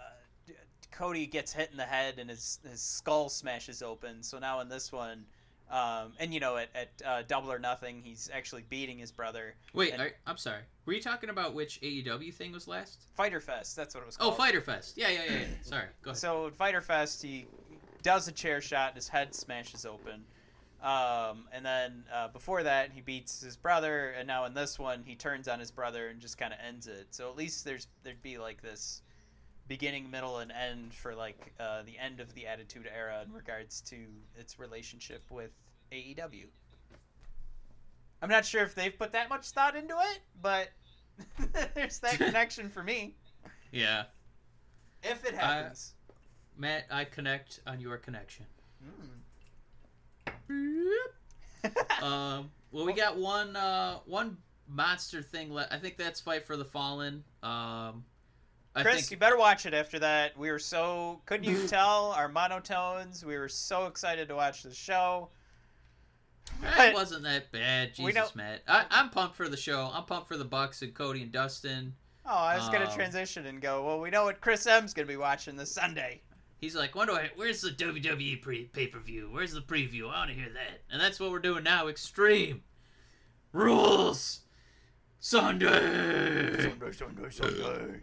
Cody gets hit in the head and his his skull smashes open. So now in this one, um, and you know at at uh, Double or Nothing, he's actually beating his brother. Wait, And- I, I'm sorry. Were you talking about which AEW thing was last? Fyter Fest, that's what it was Oh, called. Fyter Fest. Yeah, yeah, yeah. yeah. Sorry. Go ahead. So at Fyter Fest, he does a chair shot, and his head smashes open. Um, and then uh, before that, he beats his brother, and now in this one, he turns on his brother and just kind of ends it. So at least there's there'd be like this beginning, middle, and end for like uh, the end of the Attitude Era in regards to its relationship with AEW. I'm not sure if they've put that much thought into it, but there's that connection for me. Yeah. If it happens. Matt, I connect on your connection. Mm. Um, well, we got one uh, one monster thing left. I think that's Fight for the Fallen. Um, I Chris, think you better watch it after that. We were so couldn't you tell our monotones? We were so excited to watch the show. it wasn't that bad. Jesus, don't- Matt. I, I'm pumped for the show. I'm pumped for the Bucks and Cody and Dustin. Oh, I was gonna Um, transition and go. Well, we know what Chris M's gonna be watching this Sunday. He's like, "When do I? Where's the WWE pre- pay per view? Where's the preview? I want to hear that." And that's what we're doing now. Extreme rules Sunday. Sunday, Sunday, Sunday.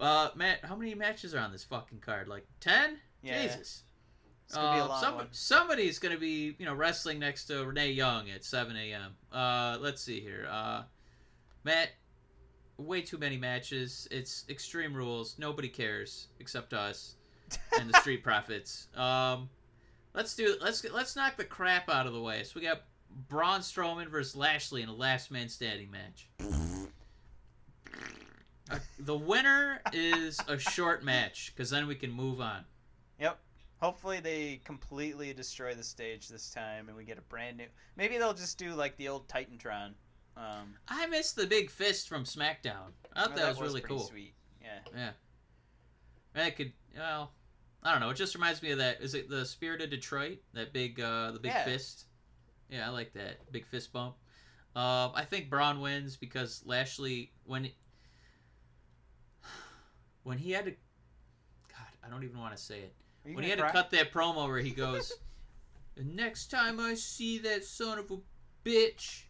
Uh, Matt, how many matches are on this fucking card? Like ten? Yeah. Jesus. It's gonna be a Uh, long some- one. Somebody's gonna be, you know, wrestling next to Renee Young at 7 a.m. Uh, let's see here. Uh, Matt, way too many matches. It's Extreme Rules. Nobody cares except us and the Street Profits. Um, let's do. Let's let's knock the crap out of the way. So we got Braun Strowman versus Lashley in a last man standing match. Uh, the winner is a short match because then we can move on. Yep. Hopefully they completely destroy the stage this time and we get a brand new. Maybe they'll just do like the old Titantron. Um, I missed the big fist from SmackDown. I thought oh, that, was, really cool. Sweet. Yeah. Yeah. That could well, I don't know. It just reminds me of that. Is it the Spirit of Detroit? That big, uh, the big Yeah. fist. Yeah, I like that big fist bump. Uh, I think Braun wins because Lashley when when he had to. God, I don't even want to say it. When he had cry? to cut that promo where he goes, "The next time I see that son of a bitch,"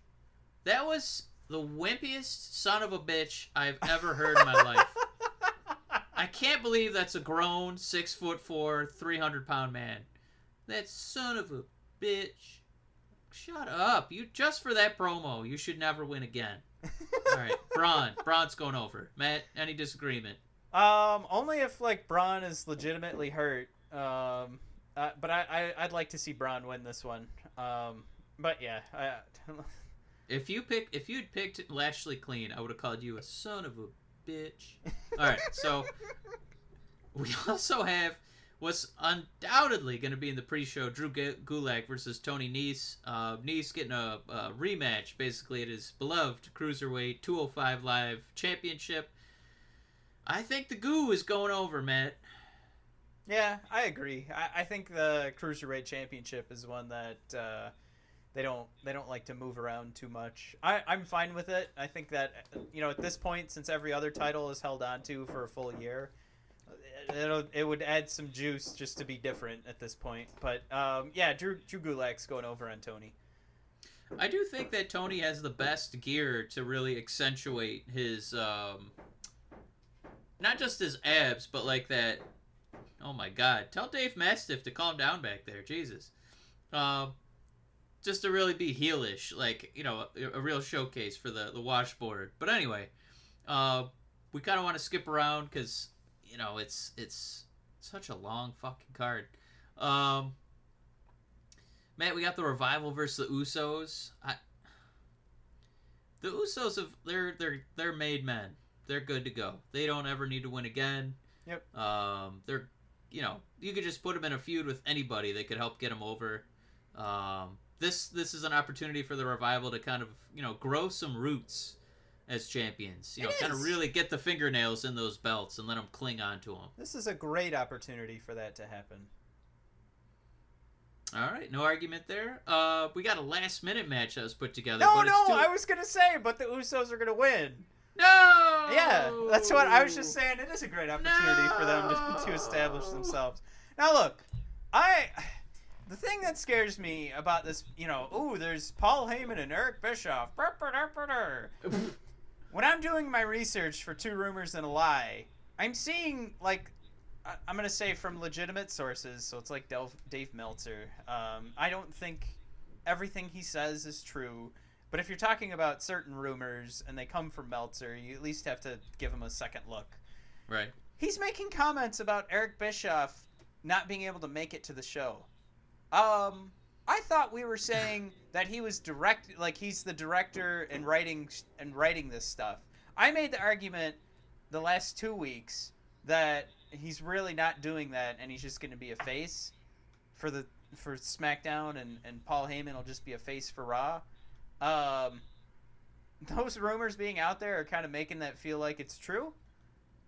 that was the wimpiest son of a bitch I've ever heard in my life. I can't believe that's a grown six foot four, three hundred pound man. That son of a bitch. Shut up! You just for that promo, you should never win again. All right, Braun. Braun's going over. Matt, any disagreement? Um, only if like Braun is legitimately hurt. Um, uh, but I, I I'd like to see Braun win this one. Um, but yeah, I, If you pick, if you'd picked Lashley clean, I would have called you a son of a bitch. All right, so we also have what's undoubtedly going to be in the pre-show Drew Gu- Gulak versus Tony Nese. Uh, Nese getting a, a rematch basically at his beloved cruiserweight 205 Live Championship. I think the Goo is going over, Matt. Yeah, I agree. I, I think the cruiserweight championship is one that uh, they don't they don't like to move around too much. I, I'm fine with it. I think that you know at this point, since every other title is held on to for a full year, it'll it would add some juice just to be different at this point. But um, yeah, Drew Drew Gulak's going over on Tony. I do think that Tony has the best gear to really accentuate his, um, not just his abs, but like that. Oh my God! Tell Dave Mastiff to calm down back there, Jesus. Um, just to really be heelish, like you know, a, a real showcase for the the washboard. But anyway, uh, we kind of want to skip around because you know it's it's such a long fucking card. Um, Matt, we got the revival versus the Usos. I, the Usos have they're they're they're made men. They're good to go. They don't ever need to win again. Yep. Um, they're you know you could just put them in a feud with anybody that could help get them over. Um, this this is an opportunity for the revival to kind of you know grow some roots as champions. You know, It kind of really get the fingernails in those belts and let them cling on to them. This is a great opportunity for that to happen. All right, no argument there. Uh, we got a last minute match that was put together. No, no, still- I was gonna say, but the Usos are gonna win. No. Yeah, that's what I was just saying. It is a great opportunity for them to, to establish themselves. Now, look, I the thing that scares me about this, you know, ooh, there's Paul Heyman and Eric Bischoff. When I'm doing my research for Two Rumors and a Lie, I'm seeing like I'm gonna say from legitimate sources, so it's like Dave, Dave Meltzer. Um, I don't think everything he says is true. But if you're talking about certain rumors and they come from Meltzer, you at least have to give him a second look. Right. He's making comments about Eric Bischoff not being able to make it to the show. Um, I thought we were saying that he was direct, like he's the director and writing and writing this stuff. I made the argument the last two weeks that he's really not doing that, and he's just going to be a face for the for SmackDown, and and Paul Heyman will just be a face for Raw. Um, those rumors being out there are kind of making that feel like it's true.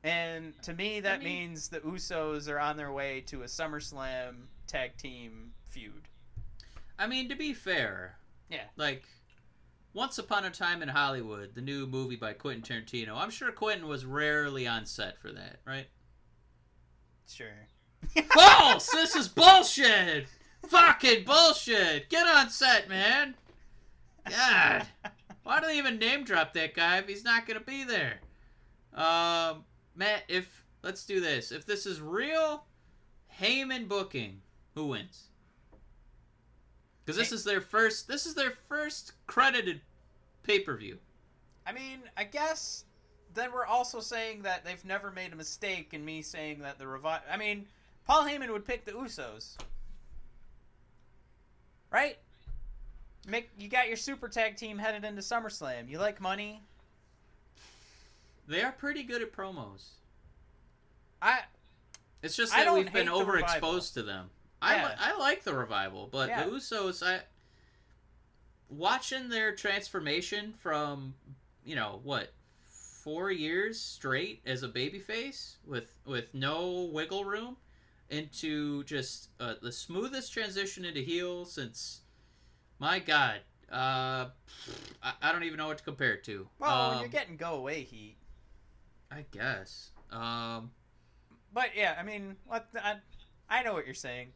And to me, that mean- means the Usos are on their way to a SummerSlam tag team feud. I mean, to be fair, Yeah. like Once Upon a Time in Hollywood, the new movie by Quentin Tarantino. I'm sure Quentin was rarely on set for that, right? Sure. False! this is bullshit! Fucking bullshit! Get on set, man! God. Why do they even name drop that guy if he's not gonna be there? Um, Matt, if let's do this. If this is real Heyman booking, who wins? Because this is their first. This is their first credited pay per view. I mean, I guess then we're also saying that they've never made a mistake in me saying that the revive. I mean, Paul Heyman would pick the Usos, right? Make you got your super tag team headed into SummerSlam. You like money? They are pretty good at promos. I It's just that we've been overexposed to them. I, Yeah. li- I like the revival, but Yeah. the Usos, I watching their transformation from you know what four years straight as a babyface with with no wiggle room into just uh, the smoothest transition into heel since my God. Uh, I, I don't even know what to compare it to. well, Um, you're getting go away heat, I guess. Um, but yeah, I mean, what the, I, I know what you're saying.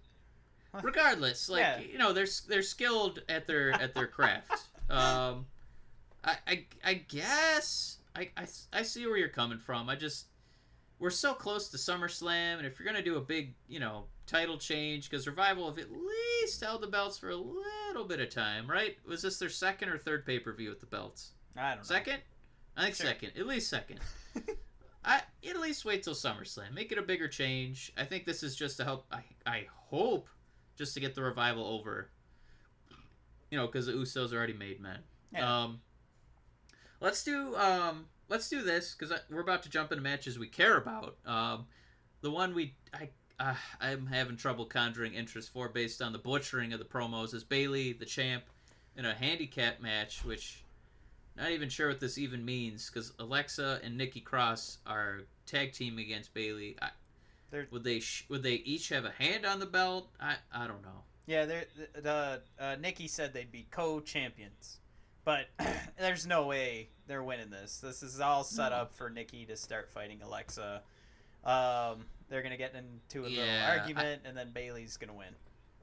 Regardless like Yeah. you know they're they're skilled at their at their craft um I, I i guess I, I i see where you're coming from i just we're so close to SummerSlam, and if you're gonna do a big, you know, title change, because Revival have at least held the belts for a little bit of time, right? Was this their second or third pay per view with the belts? I don't know. Second? I think Sure. second. At least second. I at least wait till SummerSlam. Make it a bigger change. I think this is just to help. I I hope just to get the revival over. You know, because the Usos are already made men. Yeah. Um, let's do um let's do this because we're about to jump into matches we care about. Um, the one we I uh, I'm having trouble conjuring interest for based on the butchering of the promos is Bayley the champ in a handicap match, which not even sure what this even means because Alexa and Nikki Cross are tag team against Bayley. I, They're- would they sh- would they each have a hand on the belt? I I don't know. Yeah, they're, the, the uh, Nikki said they'd be co-champions, but there's no way they're winning this. This is all set No. up for Nikki to start fighting Alexa. Um, they're gonna get into a Yeah, little argument, and then Bayley's gonna win.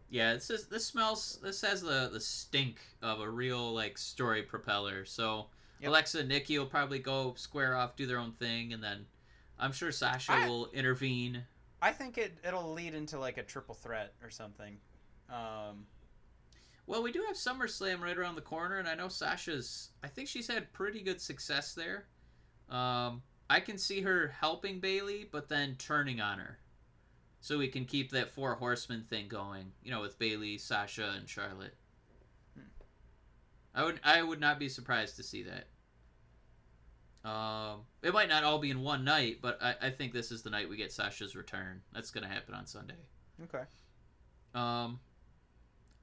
Yeah, this is this smells. This has the the stink of a real like story propeller. So Yep. Alexa and Nikki will probably go square off, do their own thing, and then I'm sure Sasha I- will intervene. I think it it'll lead into like a triple threat or something. Um, Well, we do have SummerSlam right around the corner, and I know Sasha's. I think she's had pretty good success there. Um, I can see her helping Bayley, but then turning on her, so we can keep that four horsemen thing going. You know, with Bayley, Sasha, and Charlotte. Hmm. I would. I would not be surprised to see that. Um, it might not all be in one night, but I, I think this is the night we get Sasha's return. That's going to happen on Sunday. okay. Um,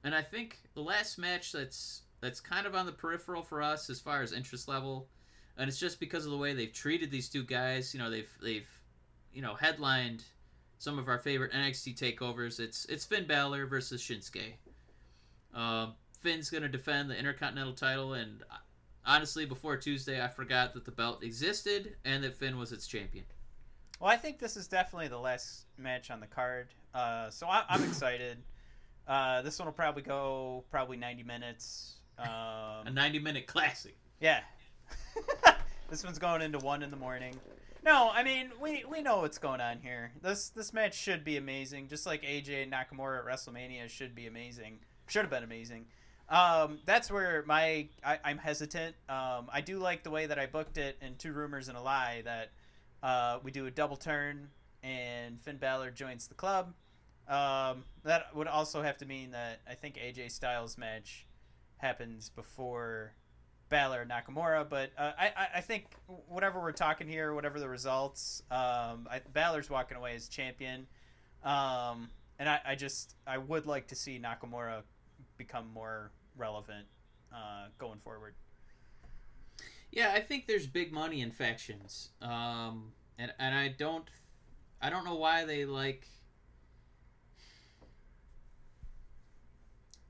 and I think the last match that's that's kind of on the peripheral for us as far as interest level, and it's just because of the way they've treated these two guys. You know, they've they've you know headlined some of our favorite NXT takeovers. It's it's Finn Balor versus Shinsuke. Um, Finn's gonna defend the Intercontinental title, and honestly, before Tuesday, I forgot that the belt existed and that Finn was its champion. Well, I think this is definitely the last match on the card, uh, so I, I'm excited. Uh, this one will probably go probably 90 minutes. A Um, 90 minute classic. yeah, this one's going into one in the morning. No, I mean we we know what's going on here. This this match should be amazing, just like AJ and Nakamura at WrestleMania should be amazing. Should have been amazing. Um, that's where my I, I'm hesitant. Um, I do like the way that I booked it in Two Rumors and a Lie that uh, we do a double turn and Finn Balor joins the club. Um, that would also have to mean that I think AJ Styles match happens before Balor Nakamura, but uh, I, I I think whatever we're talking here, whatever the results, um, I, Balor's walking away as champion, um, and I, I just I would like to see Nakamura become more relevant uh, going forward. Yeah, I think there's big money in factions, um, and and I don't, I don't know why they like.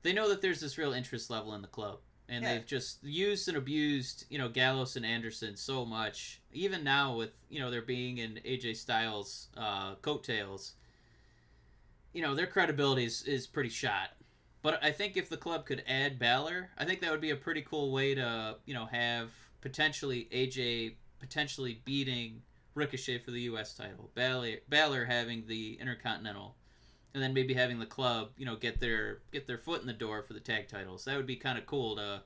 They know that there's this real interest level in the club, and Yeah. they've just used and abused, you know, Gallows and Anderson so much. Even now, with you know they're being in AJ Styles' uh, coattails, you know their credibility is, is pretty shot. But I think if the club could add Balor, I think that would be a pretty cool way to, you know, have potentially AJ potentially beating Ricochet for the U.S. title, Balor, Balor having the Intercontinental, and then maybe having the club, you know, get their get their foot in the door for the tag titles. That would be kind of cool to,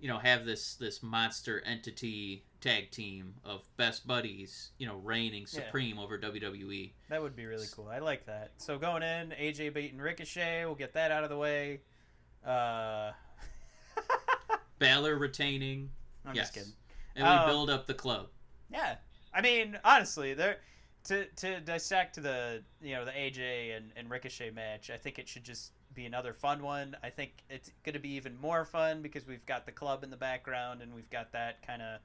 you know, have this this monster entity tag team of best buddies, you know, reigning Yeah. supreme over E. WWE. That would be really cool. I like that. So going in, AJ beating Ricochet. We'll get that out of the way. Uh, Balor retaining, I'm yes, just kidding. and we Um, build up the club. Yeah, I mean, honestly, there to to dissect the you know the AJ and, and Ricochet match. I think it should just be another fun one. I think it's going to be even more fun because we've got the club in the background and we've got that kind of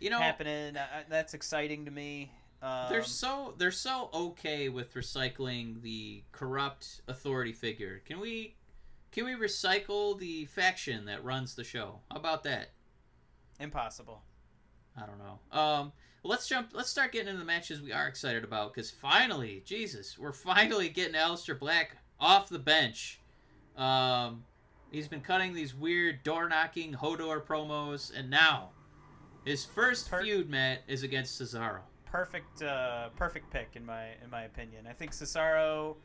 You know, happening. Uh, that's exciting to me. Um, they're so they're so okay with recycling the corrupt authority figure. Can we can we recycle the faction that runs the show? How about that? impossible. I don't know. Um, let's jump. Let's start getting into the matches we are excited about because finally, Jesus, we're finally getting Aleister Black off the bench. Um, he's been cutting these weird door knocking Hodor promos, and now his first Per- feud, Matt, is against Cesaro. perfect uh, perfect pick in my in my opinion. I think Cesaro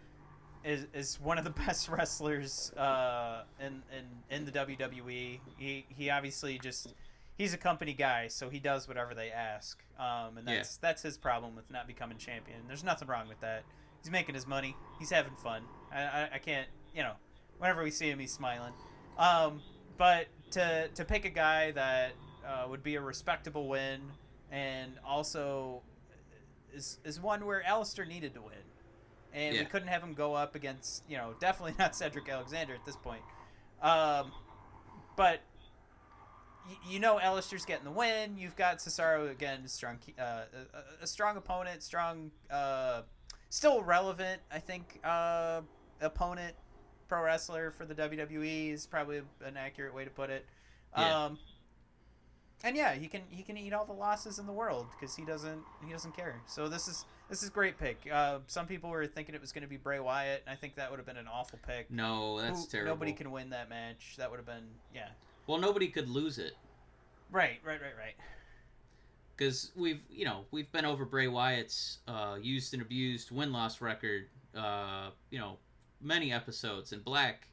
is is one of the best wrestlers uh, in, in in the WWE. He he obviously just he's a company guy, so he does whatever they ask. Um, and Yeah. that's that's his problem with not becoming champion. There's nothing wrong with that. He's making his money. He's having fun. I, I, I can't you know whenever we see him, he's smiling. Um, but to to pick a guy that uh, would be a respectable win and also is is one where Aleister needed to win, and we couldn't have him go up against you know definitely not Cedric Alexander at this point. Um, but y- you know Aleister's getting the win. You've got Cesaro again, strong, uh, a, a strong opponent, strong, uh, still relevant. I think uh, opponent, pro wrestler for the WWE is probably an accurate way to put it. Yeah. Um, and yeah, he can he can eat all the losses in the world because he doesn't he doesn't care. So this is this is great pick. Uh, some people were thinking it was going to be Bray Wyatt. and I think that would have been an awful pick. No, that's Who- terrible. Nobody can win that match. That would have been yeah. Well, nobody could lose it Right, right, right, right. because we've you know we've been over Bray Wyatt's uh, used and abused win loss record. Uh, you know, many episodes in Black.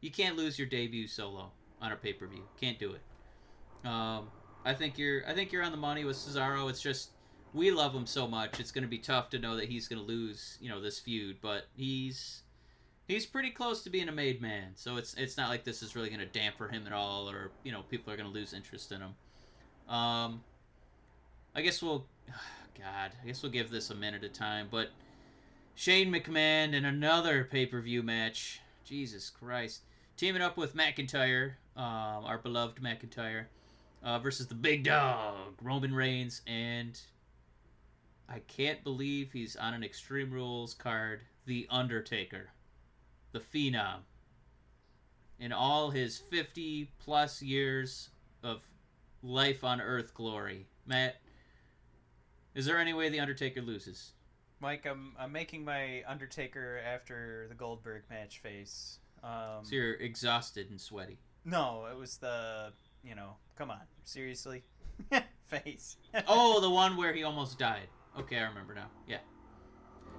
You can't lose your debut solo on a pay per view. Can't do it. Um, I think you're I think you're on the money with Cesaro. It's just we love him so much. It's going to be tough to know that he's going to lose. You know this feud, but he's he's pretty close to being a made man. So it's it's not like this is really going to damper him at all, or you know people are going to lose interest in him. Um, I guess we'll, God, I guess we'll give this a minute of time. But Shane McMahon in another pay per view match. Jesus Christ, teaming up with McIntyre, um, our beloved McIntyre, uh, versus the Big Dog Roman Reigns, and I can't believe he's on an Extreme Rules card. The Undertaker, the Phenom. In all his 50 plus years of life on Earth glory. Matt, is there any way the Undertaker loses? Mike, I'm I'm making my Undertaker after the Goldberg match face. Um, So you're exhausted and sweaty. no, it was the you know, come on, seriously, face. Oh, the one where he almost died. Okay, I remember now. Yeah.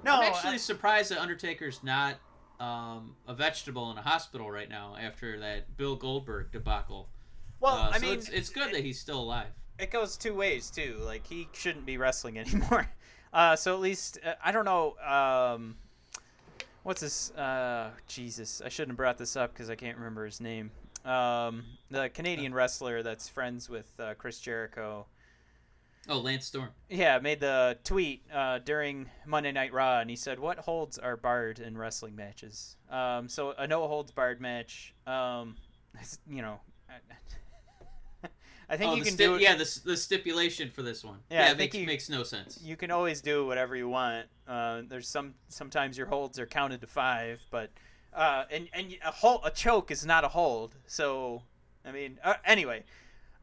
no, I'm actually I- surprised that Undertaker's not um, a vegetable in a hospital right now after that Bill Goldberg debacle. well, Uh, I so mean, it's, it's good that he's still alive. it goes two ways too. Like he shouldn't be wrestling anymore. Uh, so at least uh, I don't know. Um, what's this? Uh, Jesus, I shouldn't have brought this up because I can't remember his name. Um, the Canadian wrestler that's friends with uh, Chris Jericho. Oh, Lance Storm. Yeah, made the tweet uh, during Monday Night Raw, and he said, "What holds are barred in wrestling matches?" Um, so a no holds barred match. Um, you know, I, think oh, you can sti- do it. yeah, the, the stipulation for this one. Yeah, I it makes, you- makes no sense. you can always do whatever you want. Uh, there's some sometimes your holds are counted to five, but uh, and and a hold a choke is not a hold. So I mean, uh, anyway,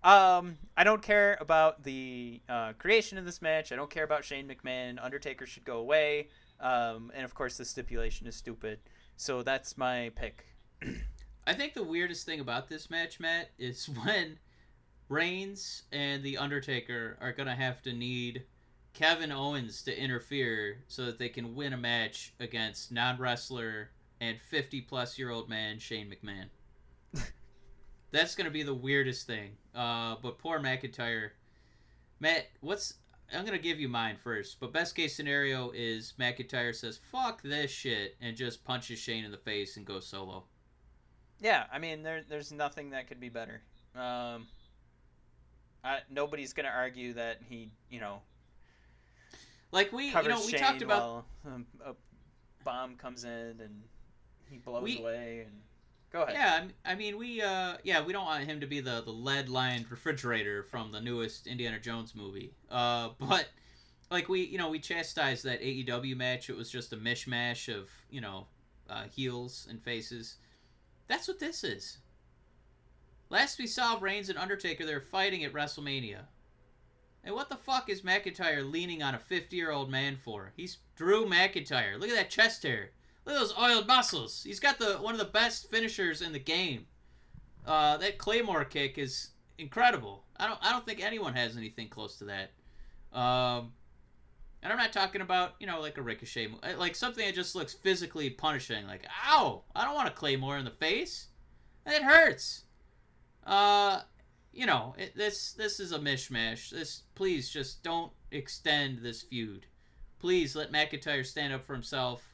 um, I don't care about the uh, creation of this match. I don't care about Shane McMahon. Undertaker should go away. Um, and of course, the stipulation is stupid. So that's my pick. I think the weirdest thing about this match, Matt, is when Reigns and The Undertaker are to have to need Kevin Owens to interfere so that they can win a match against non wrestler and 50 plus year old man Shane McMahon. That's going to be the weirdest thing. Uh, but poor McIntyre. Matt, what's. I'm going to give you mine first, but best case scenario is McIntyre says, fuck this shit, and just punches Shane in the face and goes solo. Yeah, I mean, there, there's nothing that could be better. Um, I, nobody's gonna argue that he, you know, Like we, you know, we Shane talked about um, a bomb comes in and he blows We- away. And go ahead. Yeah, I mean, we, uh, yeah, we don't want him to be the the lead lined refrigerator from the newest Indiana Jones movie. Uh, but like we, you know, we chastised that AEW match. It was just a mishmash of you know, uh, heels and faces. That's what this is. Last we saw Reigns and Undertaker, they were fighting at WrestleMania. And what the fuck is McIntyre leaning on a 50 year old man for? He's Drew McIntyre. Look at that chest hair. Look at those oiled muscles. He's got the one of the best finishers in the game. Uh, that Claymore kick is incredible. I don't I don't think anyone has anything close to that. Um, and I'm not talking about you know like a ricochet, uh, like something that just looks physically punishing. Like ow, I don't want a Claymore in the face. It hurts. Uh, you know it, this this is a mishmash. This please just don't extend this feud. Please let McIntyre stand up for himself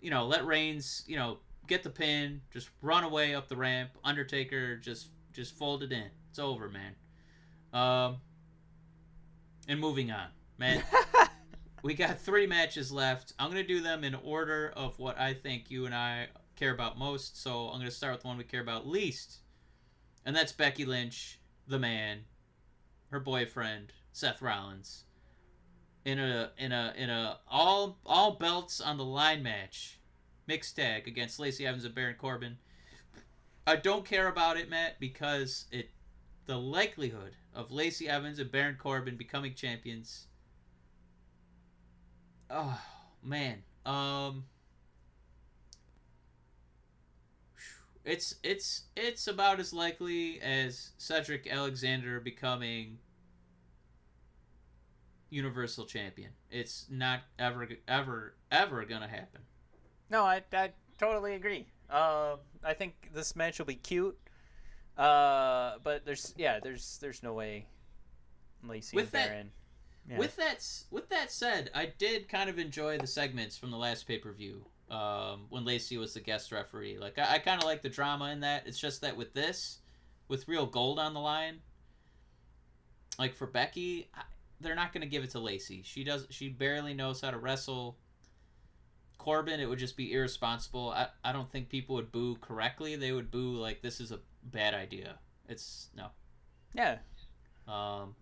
you know, let Reigns, you know, get the pin, just run away up the ramp. Undertaker just just fold it in. It's over, man. Um, and moving on, man. we got three matches left. I'm gonna do them in order of what I think you and I care about most. So I'm gonna start with the one we care about least, and that's Becky Lynch, the man, her boyfriend Seth Rollins, in a in a in a all all belts on the line match, mixed tag against Lacey Evans and Baron Corbin. I don't care about it, Matt, because it the likelihood of Lacey Evans and Baron Corbin becoming champions. Oh man, um, it's it's it's about as likely as Cedric Alexander becoming Universal Champion. It's not ever ever ever gonna happen. No, I, I totally agree. Uh, I think this match will be cute. Uh, but there's yeah, there's there's no way Lacey With that- Baron. Yeah. With that with that said, I did kind of enjoy the segments from the last pay per view. Um, when Lacey was the guest referee, like I, I kind of like the drama in that. It's just that with this, with real gold on the line, like for Becky, I, they're not going to give it to Lacey. She does. She barely knows how to wrestle. Corbin, it would just be irresponsible. I, I don't think people would boo correctly. They would boo like this is a bad idea. It's no. yeah. Um,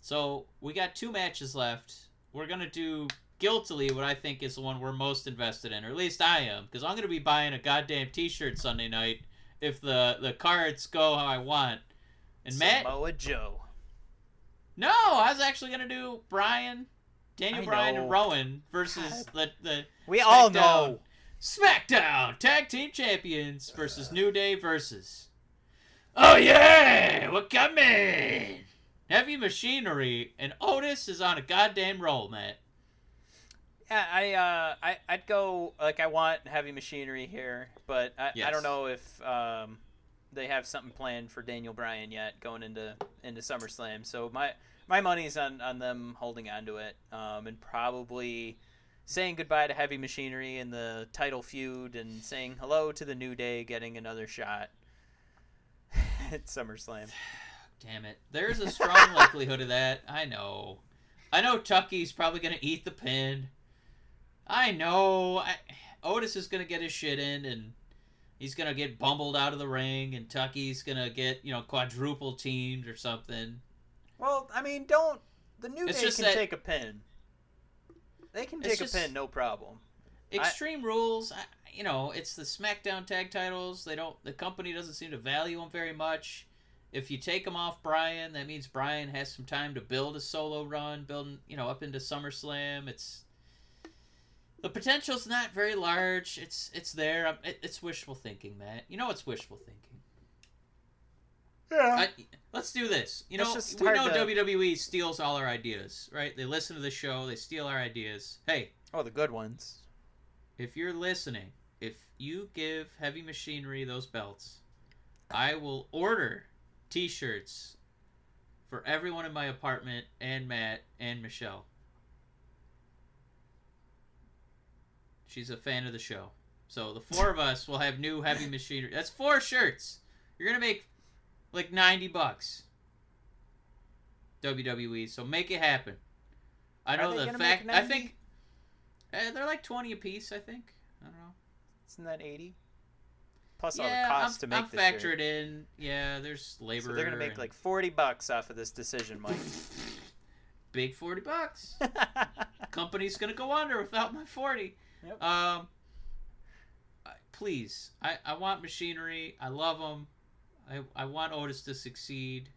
so we got two matches left. We're gonna do guiltily what I think is the one we're most invested in, or at least I am, because I'm gonna be buying a goddamn T-shirt Sunday night if the the cards go how I want. And Matt, Samoa Joe. No, I was actually gonna do Bryan, Daniel I Bryan, know. and Rowan versus the the We all know. SmackDown Tag Team Champions versus New Day versus. Oh yeah, we're coming. Heavy Machinery and Otis is on a goddamn roll, Matt. Yeah, I uh, I I'd go like I want heavy machinery here, but I, I don't know if um, they have something planned for Daniel Bryan yet going into into SummerSlam. So my my money's on on them holding on to it, um, and probably saying goodbye to heavy machinery and the title feud and saying hello to the New Day, getting another shot at SummerSlam. Damn it. There's a strong likelihood of that. I know. I know Tucky's probably gonna eat the pin. I know. I, Otis is gonna get his shit in, and he's gonna get bumbled out of the ring, and Tucky's gonna get you know quadruple teamed or something. Well, I mean, don't the New It's Day just can that- take a pin. They can take a pin, no problem. Extreme Rules, I, you know, it's the SmackDown tag titles. They don't. The company doesn't seem to value them very much. If you take them off Bryan, that means Bryan has some time to build a solo run, building you know up into SummerSlam. It's the potential's not very large. It's it's there. It, it's wishful thinking, Matt. You know it's wishful thinking. Yeah. I, let's do this. You know, we know to- WWE steals all our ideas, right? They listen to the show, they steal our ideas. Hey, Oh, the good ones. if you're listening, if you give Heavy Machinery those belts, I will order T-shirts for everyone in my apartment and Matt and Michelle. She's a fan of the show, so the four of us will have new Heavy Machinery. That's four shirts. You're gonna make like ninety bucks. WWE, so make it happen. I know the fact. make I think uh, they're like twenty a piece. I think. I don't know. Isn't that eighty? Plus yeah, all the costs I'm, to make I'm factored shirt. in. Yeah, there's labor. So they're gonna make and like forty bucks off of this decision, Mike. big forty bucks. Company's gonna go under without my forty. Um, please, I I want machinery. I love them. I I want Otis to succeed.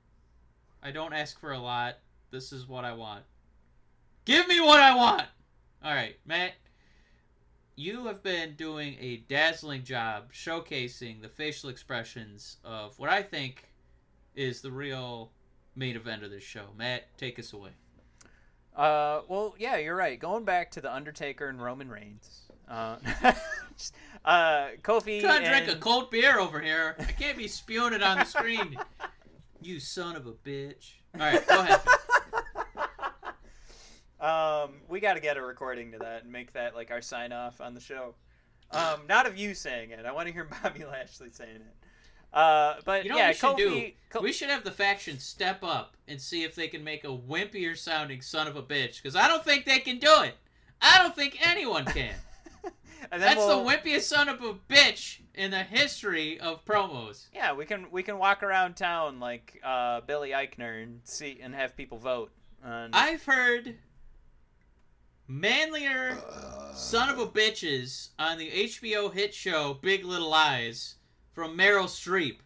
I don't ask for a lot. This is what I want. Give me what I want. All right, Matt. You have been doing a dazzling job showcasing the facial expressions of what I think is the real main event of this show. Matt, take us away. Uh, well, yeah, you're right. Going back to the Undertaker and Roman Reigns. Uh, uh, Kofi. trying to drink a cold beer over here. I can't be spewing it on the screen. you son of a bitch. All right, go ahead. Um, we got to get a recording to that and make that like our sign off on the show. Um, not of you saying it. I want to hear Bobby Lashley saying it. Uh, but You know yeah, we should Kofi. do? We should have the faction step up and see if they can make a wimpier sounding son of a bitch. Because I don't think they can do it. I don't think anyone can. That's we'll- the wimpiest son of a bitch in the history of promos. Yeah, we can we can walk around town like uh, Billy Eichner and see and have people vote. on- I've heard manlier son of a bitches on the HBO hit show Big Little Lies from Meryl Streep.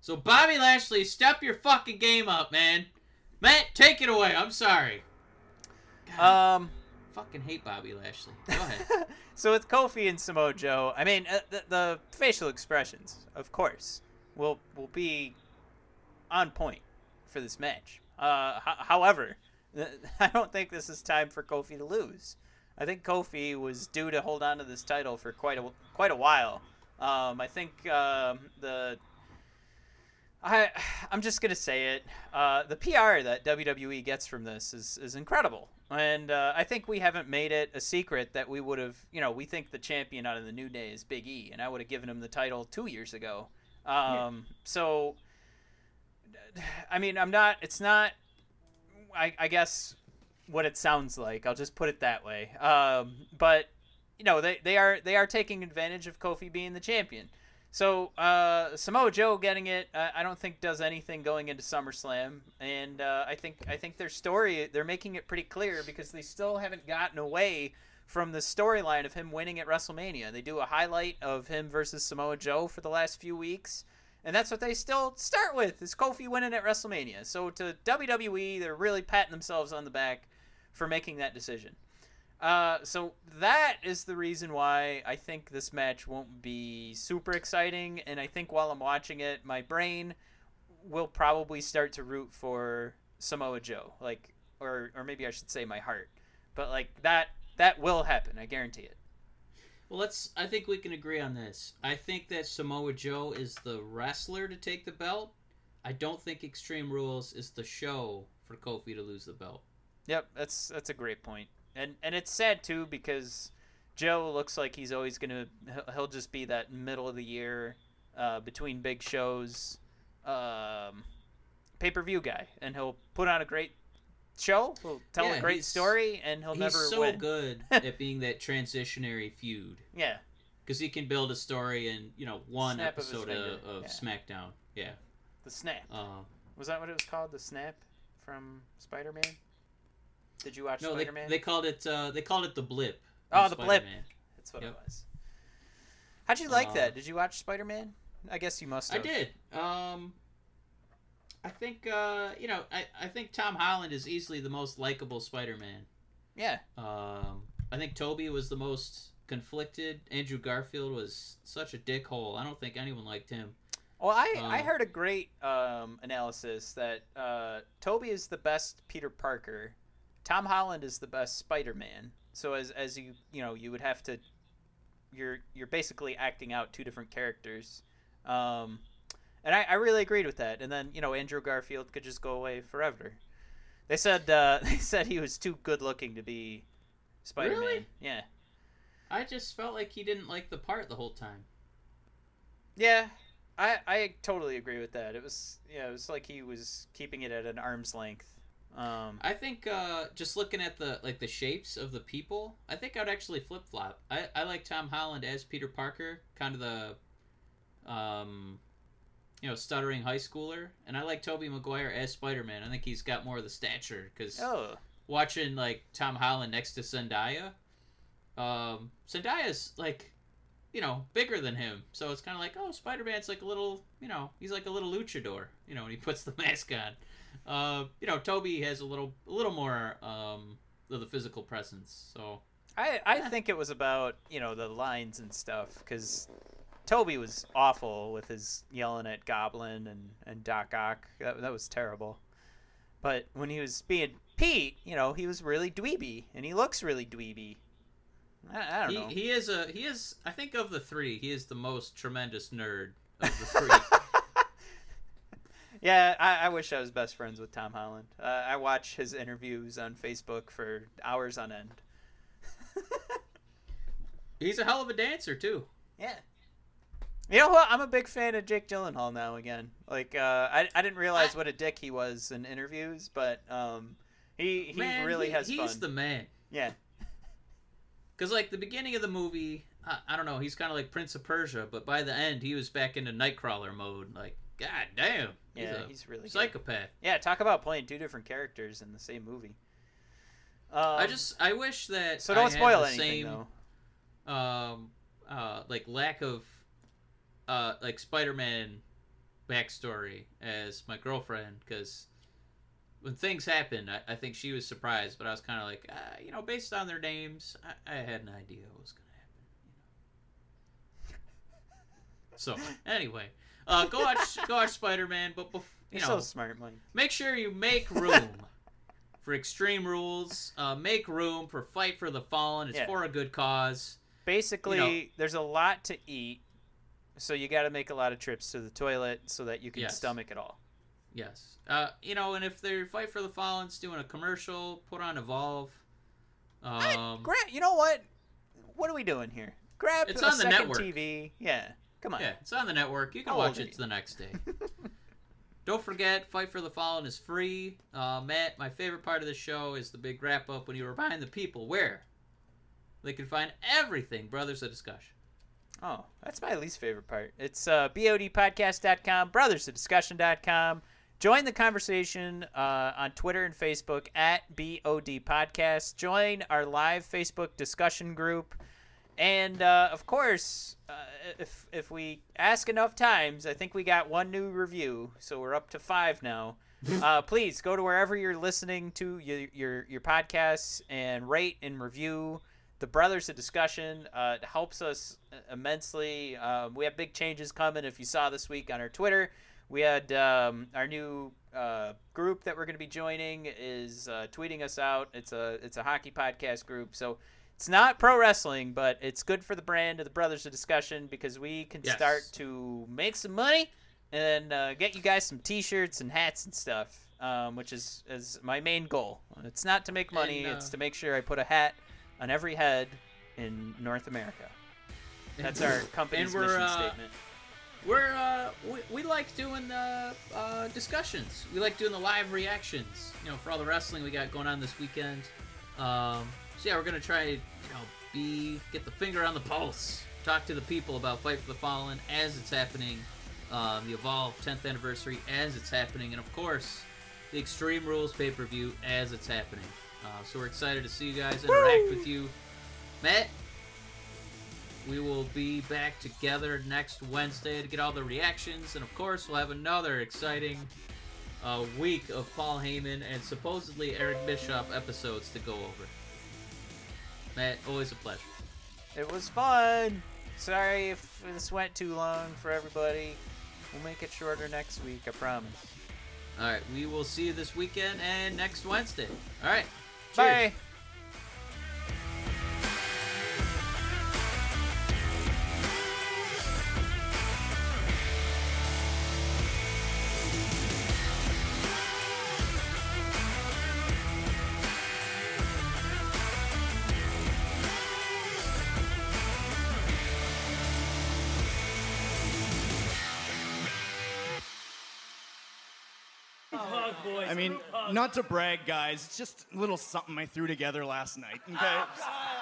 So Bobby Lashley, step your fucking game up, man. Matt, take it away. I'm sorry. God, um. I fucking hate Bobby Lashley. Go ahead. so with Kofi and Samoa Joe, I mean uh, the, the facial expressions, of course, will will be on point for this match. Uh, h- however, I don't think this is time for Kofi to lose. I think Kofi was due to hold on to this title for quite a quite a while. Um, I think um, the I I'm just gonna say it. Uh, the PR that WWE gets from this is is incredible, and uh, I think we haven't made it a secret that we would have. You know, we think the champion out of the New Day is Big E, and I would have given him the title two years ago. Um, So, I mean, I'm not. It's not. I, I guess what it sounds like. I'll just put it that way. Um, but you know, they, they are they are taking advantage of Kofi being the champion. So uh, Samoa Joe getting it, uh, I don't think does anything going into SummerSlam, and uh, I think I think their story they're making it pretty clear because they still haven't gotten away from the storyline of him winning at WrestleMania. They do a highlight of him versus Samoa Joe for the last few weeks, and that's what they still start with is Kofi winning at WrestleMania. So to WWE, they're really patting themselves on the back for making that decision. Uh, so that is the reason why I think this match won't be super exciting, and I think while I'm watching it, my brain will probably start to root for Samoa Joe, like, or or maybe I should say my heart, but like that that will happen, I guarantee it. Well, let's. I think we can agree on this. I think that Samoa Joe is the wrestler to take the belt. I don't think Extreme Rules is the show for Kofi to lose the belt. Yep, that's that's a great point, and and it's sad too because Joe looks like he's always gonna he'll- he'll just be that middle of the year uh, between big shows um, pay per view guy, and he'll put on a great show, he'll tell Yeah, a great story, and he'll never so win. good at being that transitionary feud Yeah, because he can build a story in you know one Snap episode finger, of, of yeah. SmackDown. Yeah. the snap Um, was that what it was called? The snap from Spider Man. Did you watch no, they, Spider Man? they called it uh, they called it the blip. Oh, the blip. Spider-Man. That's what Yep. it was. How'd you like Uh, that? Did you watch Spider Man? I guess you must I did. Um, I think uh, you know I, I think Tom Holland is easily the most likable Spider-Man. Yeah. Um, I think Tobey was the most conflicted. Andrew Garfield was such a dickhole. I don't think anyone liked him. Well, I, I Uh, heard a great um, analysis that uh, Tobey is the best Peter Parker, Tom Holland is the best Spider Man. So as as you you know you would have to, you're you're basically acting out two different characters, um, and I, I really agreed with that. And then you know Andrew Garfield could just go away forever. They said uh, they said he was too good looking to be Spider Man. Really? Yeah. I just felt like he didn't like the part the whole time. Yeah, I I totally agree with that. It was yeah, it was like he was keeping it at an arm's length. Um, I think uh, just looking at the like the shapes of the people, I think I'd actually flip flop. I, I like Tom Holland as Peter Parker, kind of the, um, you know, stuttering high schooler, and I like Tobey Maguire as Spider Man. I think he's got more of the stature because oh, watching like Tom Holland next to Zendaya, um, Zendaya's like, you know, bigger than him, so it's kind of like oh, Spider Man's like a little, you know, he's like a little luchador, you know, when he puts the mask on. Uh, you know, Tobey has a little, a little more um, of the physical presence. So I I think it was about you know the lines and stuff because Tobey was awful with his yelling at Goblin and and Doc Ock. That that was terrible. But when he was being Pete, you know, he was really dweeby, and he looks really dweeby. I, I don't he, know. he is a he is I think of the three, he is the most tremendous nerd of the three. Yeah, I, I wish I was best friends with Tom Holland. Uh, I watch his interviews on Facebook for hours on end. He's a hell of a dancer too. yeah, You know what? I'm a big fan of Jake Gyllenhaal now again. Like, uh, I, I didn't realize I- what a dick he was in interviews, but um, he he Man, really he- has he's fun. the man. Yeah, Because like the beginning of the movie, I, I don't know, he's kind of like Prince of Persia, but by the end he was back into Nightcrawler mode. Like, god damn, he's yeah, he's really good. psychopath. Yeah, talk about playing two different characters in the same movie. Um, I just I wish that so don't had spoil the anything same, though. um uh like lack of uh like Spider-Man backstory as my girlfriend because when things happened I, I think she was surprised but I was kind of like uh, you know based on their names I, I had an idea what was gonna happen you know so anyway uh go watch go watch Spider-Man but bef- you You're know so smart, Mike. make sure you make room for extreme rules uh, make room for fight for the fallen it's Yeah. for a good cause Basically, You there's a lot to eat, so you got to make a lot of trips to the toilet so that you can Yes. stomach it all. Yes. Uh, you know, and if they're Fight for the Fallen's doing a commercial, put on Evolve. Um, Grab, you know what? What are we doing here? Grab It's a on the second network. TV. Yeah, come on. yeah, it's on the network. You can How watch it the next day. Don't forget, Fight for the Fallen is free. Uh, Matt, my favorite part of the show is the big wrap up when you remind the people where they can find everything Brothers of Discussion. Oh, that's my least favorite part. It's uh, bodpodcast.com, brothersofdiscussion.com. Join the conversation uh, on Twitter and Facebook at BOD Podcast. Join our live Facebook discussion group. And uh, of course, uh, if, if we ask enough times, I think we got one new review. So we're up to five now. Uh, please go to wherever you're listening to your, your, your podcasts and rate and review the brothers of discussion uh, it helps us immensely um, we have big changes coming if you saw this week on our twitter we had um, our new uh, group that we're going to be joining is uh, tweeting us out it's a it's a hockey podcast group so it's not pro wrestling but it's good for the brand of the brothers of discussion because we can Yes. start to make some money and uh, get you guys some t-shirts and hats and stuff um, which is, is my main goal it's not to make money And, uh, it's to make sure i put a hat on every head in North America. That's our company's mission uh, statement. We're uh, we, we like doing the uh, discussions. We like doing the live reactions. You know, for all the wrestling we got going on this weekend. Um, so yeah, we're gonna try you know be get the finger on the pulse, talk to the people about Fight for the Fallen as it's happening, um, the Evolve 10th anniversary as it's happening, and of course the Extreme Rules pay per view as it's happening. Uh, so we're excited to see you guys interact with you, Matt. We will be back together next Wednesday to get all the reactions, and of course, we'll have another exciting uh, week of Paul Heyman and supposedly Eric Bischoff episodes to go over. Matt, always a pleasure. It was fun. Sorry if this went too long for everybody. We'll make it shorter next week, I promise. All right, we will see you this weekend and next Wednesday. All right, cheers. Bye. I mean, not to brag, guys. It's just a little something I threw together last night. Okay. Oh,